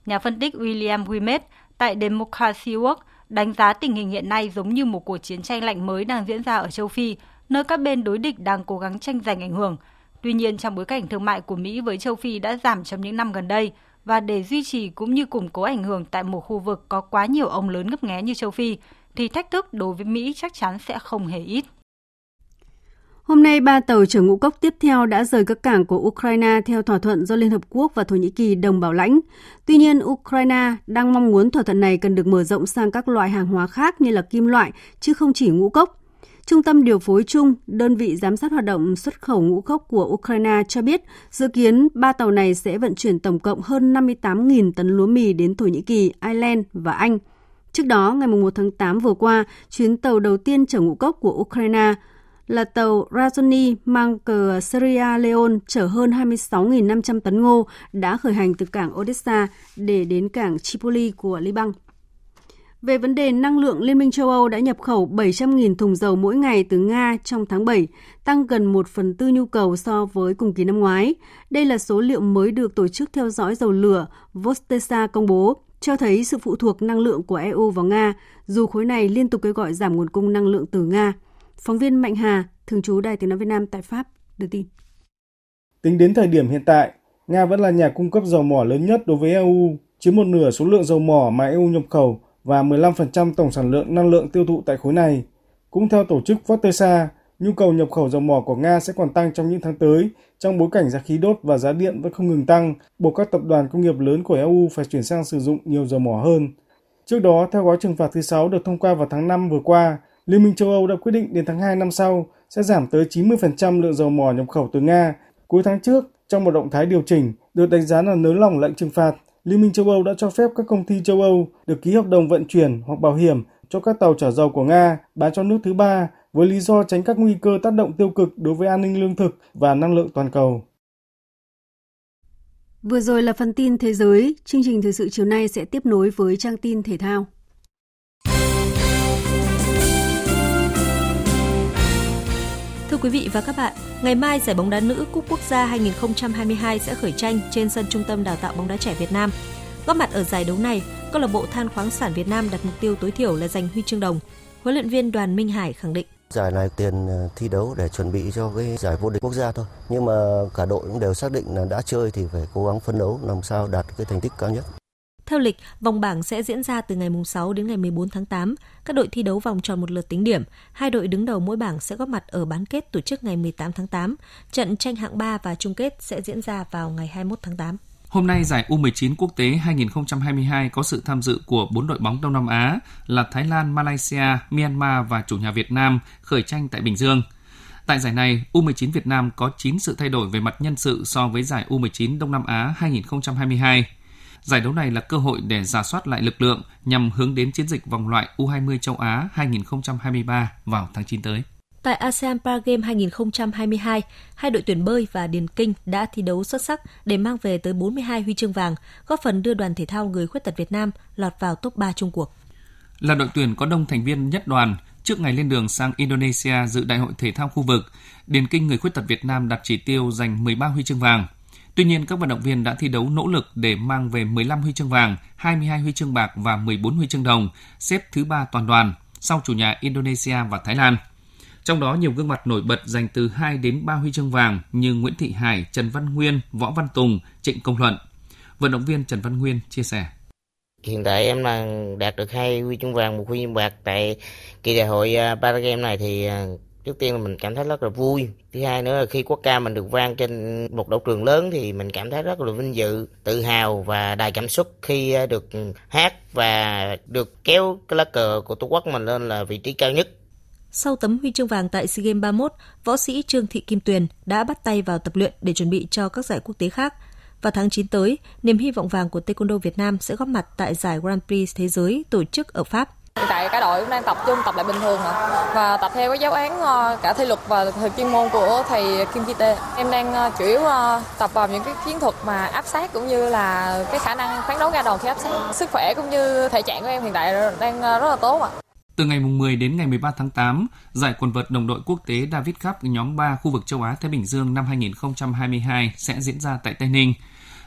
Nhà phân tích William Wimet tại Democracy Work đánh giá tình hình hiện nay giống như một cuộc chiến tranh lạnh mới đang diễn ra ở châu Phi, nơi các bên đối địch đang cố gắng tranh giành ảnh hưởng. Tuy nhiên, trong bối cảnh thương mại của Mỹ với châu Phi đã giảm trong những năm gần đây, và để duy trì cũng như củng cố ảnh hưởng tại một khu vực có quá nhiều ông lớn ngấp nghé như châu Phi, thì thách thức đối với Mỹ chắc chắn sẽ không hề ít. Hôm nay, ba tàu chở ngũ cốc tiếp theo đã rời các cảng của Ukraine theo thỏa thuận do Liên Hợp Quốc và Thổ Nhĩ Kỳ đồng bảo lãnh. Tuy nhiên, Ukraine đang mong muốn thỏa thuận này cần được mở rộng sang các loại hàng hóa khác như là kim loại, chứ không chỉ ngũ cốc. Trung tâm điều phối chung, đơn vị giám sát hoạt động xuất khẩu ngũ cốc của Ukraine cho biết dự kiến ba tàu này sẽ vận chuyển tổng cộng hơn 58.000 tấn lúa mì đến Thổ Nhĩ Kỳ, Ireland và Anh. Trước đó, ngày 1 tháng 8 vừa qua, chuyến tàu đầu tiên chở ngũ cốc của Ukraine là tàu Razoni mang cờ Sierra Leone chở hơn 26.500 tấn ngô đã khởi hành từ cảng Odessa để đến cảng Tripoli của Liban. Về vấn đề năng lượng, Liên minh châu Âu đã nhập khẩu 700.000 thùng dầu mỗi ngày từ Nga trong tháng 7, tăng gần 1 phần tư nhu cầu so với cùng kỳ năm ngoái. Đây là số liệu mới được Tổ chức Theo dõi Dầu lửa Vostesa công bố, cho thấy sự phụ thuộc năng lượng của EU vào Nga, dù khối này liên tục kêu gọi giảm nguồn cung năng lượng từ Nga. Phóng viên Mạnh Hà, thường trú Đài tiếng nói Việt Nam tại Pháp, đưa tin. Tính đến thời điểm hiện tại, Nga vẫn là nhà cung cấp dầu mỏ lớn nhất đối với EU, chiếm một nửa số lượng dầu mỏ mà EU nhập khẩu và 15% tổng sản lượng năng lượng tiêu thụ tại khối này. Cũng theo tổ chức Fortesa, nhu cầu nhập khẩu dầu mỏ của Nga sẽ còn tăng trong những tháng tới trong bối cảnh giá khí đốt và giá điện vẫn không ngừng tăng, buộc các tập đoàn công nghiệp lớn của EU phải chuyển sang sử dụng nhiều dầu mỏ hơn. Trước đó, theo gói trừng phạt thứ 6 được thông qua vào tháng 5 vừa qua, Liên minh châu Âu đã quyết định đến tháng 2 năm sau sẽ giảm tới 90% lượng dầu mỏ nhập khẩu từ Nga. Cuối tháng trước, trong một động thái điều chỉnh, được đánh giá là nới lỏng lệnh trừng phạt, Liên minh châu Âu đã cho phép các công ty châu Âu được ký hợp đồng vận chuyển hoặc bảo hiểm cho các tàu chở dầu của Nga bán cho nước thứ ba với lý do tránh các nguy cơ tác động tiêu cực đối với an ninh lương thực và năng lượng toàn cầu. Vừa rồi là phần tin thế giới, chương trình thời sự chiều nay sẽ tiếp nối với trang tin thể thao. Quý vị và các bạn, ngày mai giải bóng đá nữ Cúp Quốc gia 2022 sẽ khởi tranh trên sân Trung tâm Đào tạo bóng đá trẻ Việt Nam. Góp mặt ở giải đấu này, câu lạc bộ Than khoáng sản Việt Nam đặt mục tiêu tối thiểu là giành huy chương đồng. Huấn luyện viên Đoàn Minh Hải khẳng định Giải này tiền ờ, thi đấu để chuẩn bị cho cái giải vô địch quốc gia thôi. Nhưng mà cả đội cũng đều xác định là đã chơi thì phải cố gắng phấn đấu làm sao đạt cái thành tích cao nhất. Theo lịch, vòng bảng sẽ diễn ra từ ngày 6 đến ngày 14 tháng 8. Các đội thi đấu vòng tròn một lượt tính điểm. Hai đội đứng đầu mỗi bảng sẽ góp mặt ở bán kết tổ chức ngày 18 tháng 8. Trận tranh hạng 3 và chung kết sẽ diễn ra vào ngày 21 tháng 8. Hôm nay giải U19 quốc tế 2022 có sự tham dự của 4 đội bóng Đông Nam Á là Thái Lan, Malaysia, Myanmar và chủ nhà Việt Nam khởi tranh tại Bình Dương. Tại giải này, U19 Việt Nam có 9 sự thay đổi về mặt nhân sự so với giải U19 Đông Nam Á 2022. Giải đấu này là cơ hội để giả soát lại lực lượng nhằm hướng đến chiến dịch vòng loại U20 châu Á 2023 vào tháng 9 tới. Tại ASEAN Paragame 2022, hai đội tuyển bơi và điền kinh đã thi đấu xuất sắc để mang về tới 42 huy chương vàng, góp phần đưa đoàn thể thao người khuyết tật Việt Nam lọt vào top 3 Trung Quốc. Là đội tuyển có đông thành viên nhất đoàn, trước ngày lên đường sang Indonesia dự Đại hội thể thao khu vực, điền kinh người khuyết tật Việt Nam đặt chỉ tiêu giành 13 huy chương vàng. Tuy nhiên, các vận động viên đã thi đấu nỗ lực để mang về 15 huy chương vàng, 22 huy chương bạc và 14 huy chương đồng, xếp thứ ba toàn đoàn, sau chủ nhà Indonesia và Thái Lan. Trong đó nhiều gương mặt nổi bật giành từ 2 đến 3 huy chương vàng như Nguyễn Thị Hải, Trần Văn Nguyên, Võ Văn Tùng, Trịnh Công Luận. Vận động viên Trần Văn Nguyên chia sẻ. Hiện tại em là đạt được hai huy chương vàng, một huy chương bạc tại kỳ đại hội à, Paragame này thì à, trước tiên là mình cảm thấy rất là vui thứ hai nữa là khi quốc ca mình được vang trên một đấu trường lớn thì mình cảm thấy rất là vinh dự tự hào và đầy cảm xúc khi ờ, được hát và được kéo cái lá cờ của tổ quốc mình lên là vị trí cao nhất sau tấm huy chương vàng tại SEA Games 31, võ sĩ Trương Thị Kim Tuyền đã bắt tay vào tập luyện để chuẩn bị cho các giải quốc tế khác. Vào tháng 9 tới, niềm hy vọng vàng của Taekwondo Việt Nam sẽ góp mặt tại giải Grand Prix Thế giới tổ chức ở Pháp. Hiện tại cả đội cũng đang tập trung tập lại bình thường và tập theo cái giáo án ờ, cả thi luật và thời chuyên môn của thầy Kim Chi Tê. Em đang ờ, chủ yếu ờ, tập vào những cái chiến thuật mà áp sát cũng như là cái khả năng phán đấu ra đòn khi áp sát. Sức khỏe cũng như thể trạng của em hiện tại đang rất là tốt ạ. Từ ngày 10 đến ngày 13 tháng 8, giải quần vợt đồng đội quốc tế David Cup nhóm 3 khu vực châu Á Thái Bình Dương năm 2022 sẽ diễn ra tại Tây Ninh.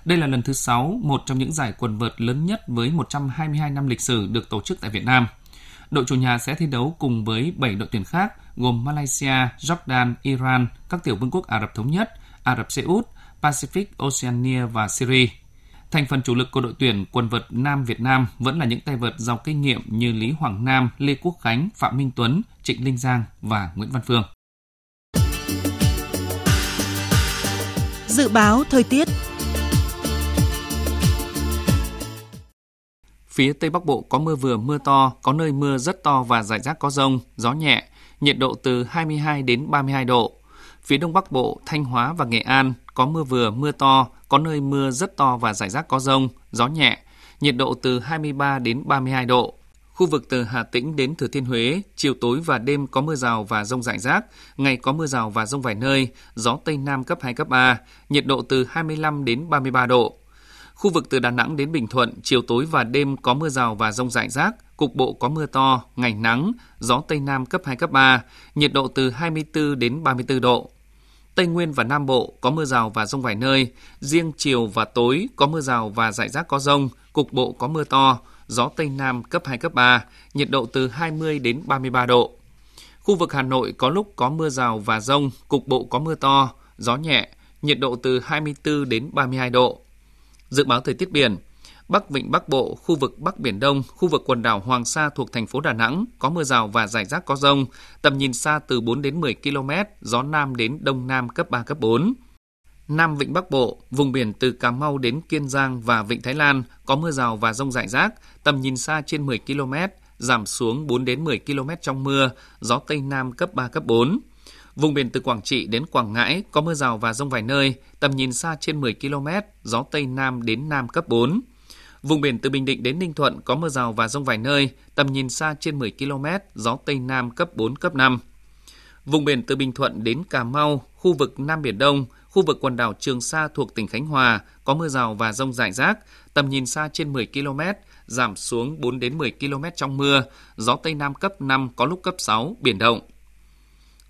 Đây là lần thứ 6, một trong những giải quần vợt lớn nhất với 122 năm lịch sử được tổ chức tại Việt Nam. Đội chủ nhà sẽ thi đấu cùng với 7 đội tuyển khác gồm Malaysia, Jordan, Iran, các tiểu vương quốc Ả Rập Thống Nhất, Ả Rập Xê Út, Pacific Oceania và Syria. Thành phần chủ lực của đội tuyển quần vợt nam Việt Nam vẫn là những tay vợt giàu kinh nghiệm như Lý Hoàng Nam, Lê Quốc Khánh, Phạm Minh Tuấn, Trịnh Linh Giang và Nguyễn Văn Phương. Dự báo thời tiết Phía Tây Bắc Bộ có mưa vừa mưa to, có nơi mưa rất to và rải rác có rông, gió nhẹ, nhiệt độ từ 22 đến 32 độ. Phía Đông Bắc Bộ, Thanh Hóa và Nghệ An có mưa vừa mưa to, có nơi mưa rất to và rải rác có rông, gió nhẹ, nhiệt độ từ 23 đến 32 độ. Khu vực từ Hà Tĩnh đến Thừa Thiên Huế, chiều tối và đêm có mưa rào và rông rải rác, ngày có mưa rào và rông vài nơi, gió Tây Nam cấp 2, cấp 3, nhiệt độ từ 25 đến 33 độ. Khu vực từ Đà Nẵng đến Bình Thuận, chiều tối và đêm có mưa rào và rông rải rác, cục bộ có mưa to, ngày nắng, gió Tây Nam cấp 2, cấp 3, nhiệt độ từ 24 đến 34 độ. Tây Nguyên và Nam Bộ có mưa rào và rông vài nơi, riêng chiều và tối có mưa rào và rải rác có rông, cục bộ có mưa to, gió Tây Nam cấp 2, cấp 3, nhiệt độ từ 20 đến 33 độ. Khu vực Hà Nội có lúc có mưa rào và rông, cục bộ có mưa to, gió nhẹ, nhiệt độ từ 24 đến 32 độ. Dự báo thời tiết biển, Bắc Vịnh Bắc Bộ, khu vực Bắc Biển Đông, khu vực quần đảo Hoàng Sa thuộc thành phố Đà Nẵng có mưa rào và rải rác có rông, tầm nhìn xa từ 4 đến 10 km, gió Nam đến Đông Nam cấp 3, cấp 4. Nam Vịnh Bắc Bộ, vùng biển từ Cà Mau đến Kiên Giang và Vịnh Thái Lan có mưa rào và rông rải rác, tầm nhìn xa trên 10 km, giảm xuống 4 đến 10 km trong mưa, gió Tây Nam cấp 3, cấp 4. Vùng biển từ Quảng Trị đến Quảng Ngãi có mưa rào và rông vài nơi, tầm nhìn xa trên 10 km, gió Tây Nam đến Nam cấp 4. Vùng biển từ Bình Định đến Ninh Thuận có mưa rào và rông vài nơi, tầm nhìn xa trên 10 km, gió Tây Nam cấp 4, cấp 5. Vùng biển từ Bình Thuận đến Cà Mau, khu vực Nam Biển Đông, khu vực quần đảo Trường Sa thuộc tỉnh Khánh Hòa có mưa rào và rông rải rác, tầm nhìn xa trên 10 km, giảm xuống 4 đến 10 km trong mưa, gió Tây Nam cấp 5 có lúc cấp 6, biển động.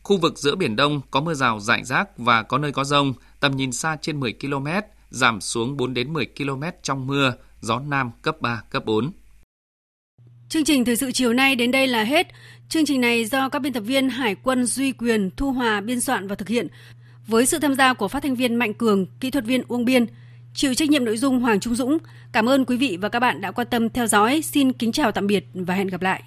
Khu vực giữa Biển Đông có mưa rào rải rác và có nơi có rông, tầm nhìn xa trên 10 km, giảm xuống 4 đến 10 km trong mưa, gió Nam cấp 3, cấp 4. Chương trình thời sự chiều nay đến đây là hết. Chương trình này do các biên tập viên Hải quân Duy Quyền, Thu Hòa biên soạn và thực hiện với sự tham gia của phát thanh viên Mạnh Cường, kỹ thuật viên Uông Biên, chịu trách nhiệm nội dung Hoàng Trung Dũng. Cảm ơn quý vị và các bạn đã quan tâm theo dõi. Xin kính chào tạm biệt và hẹn gặp lại.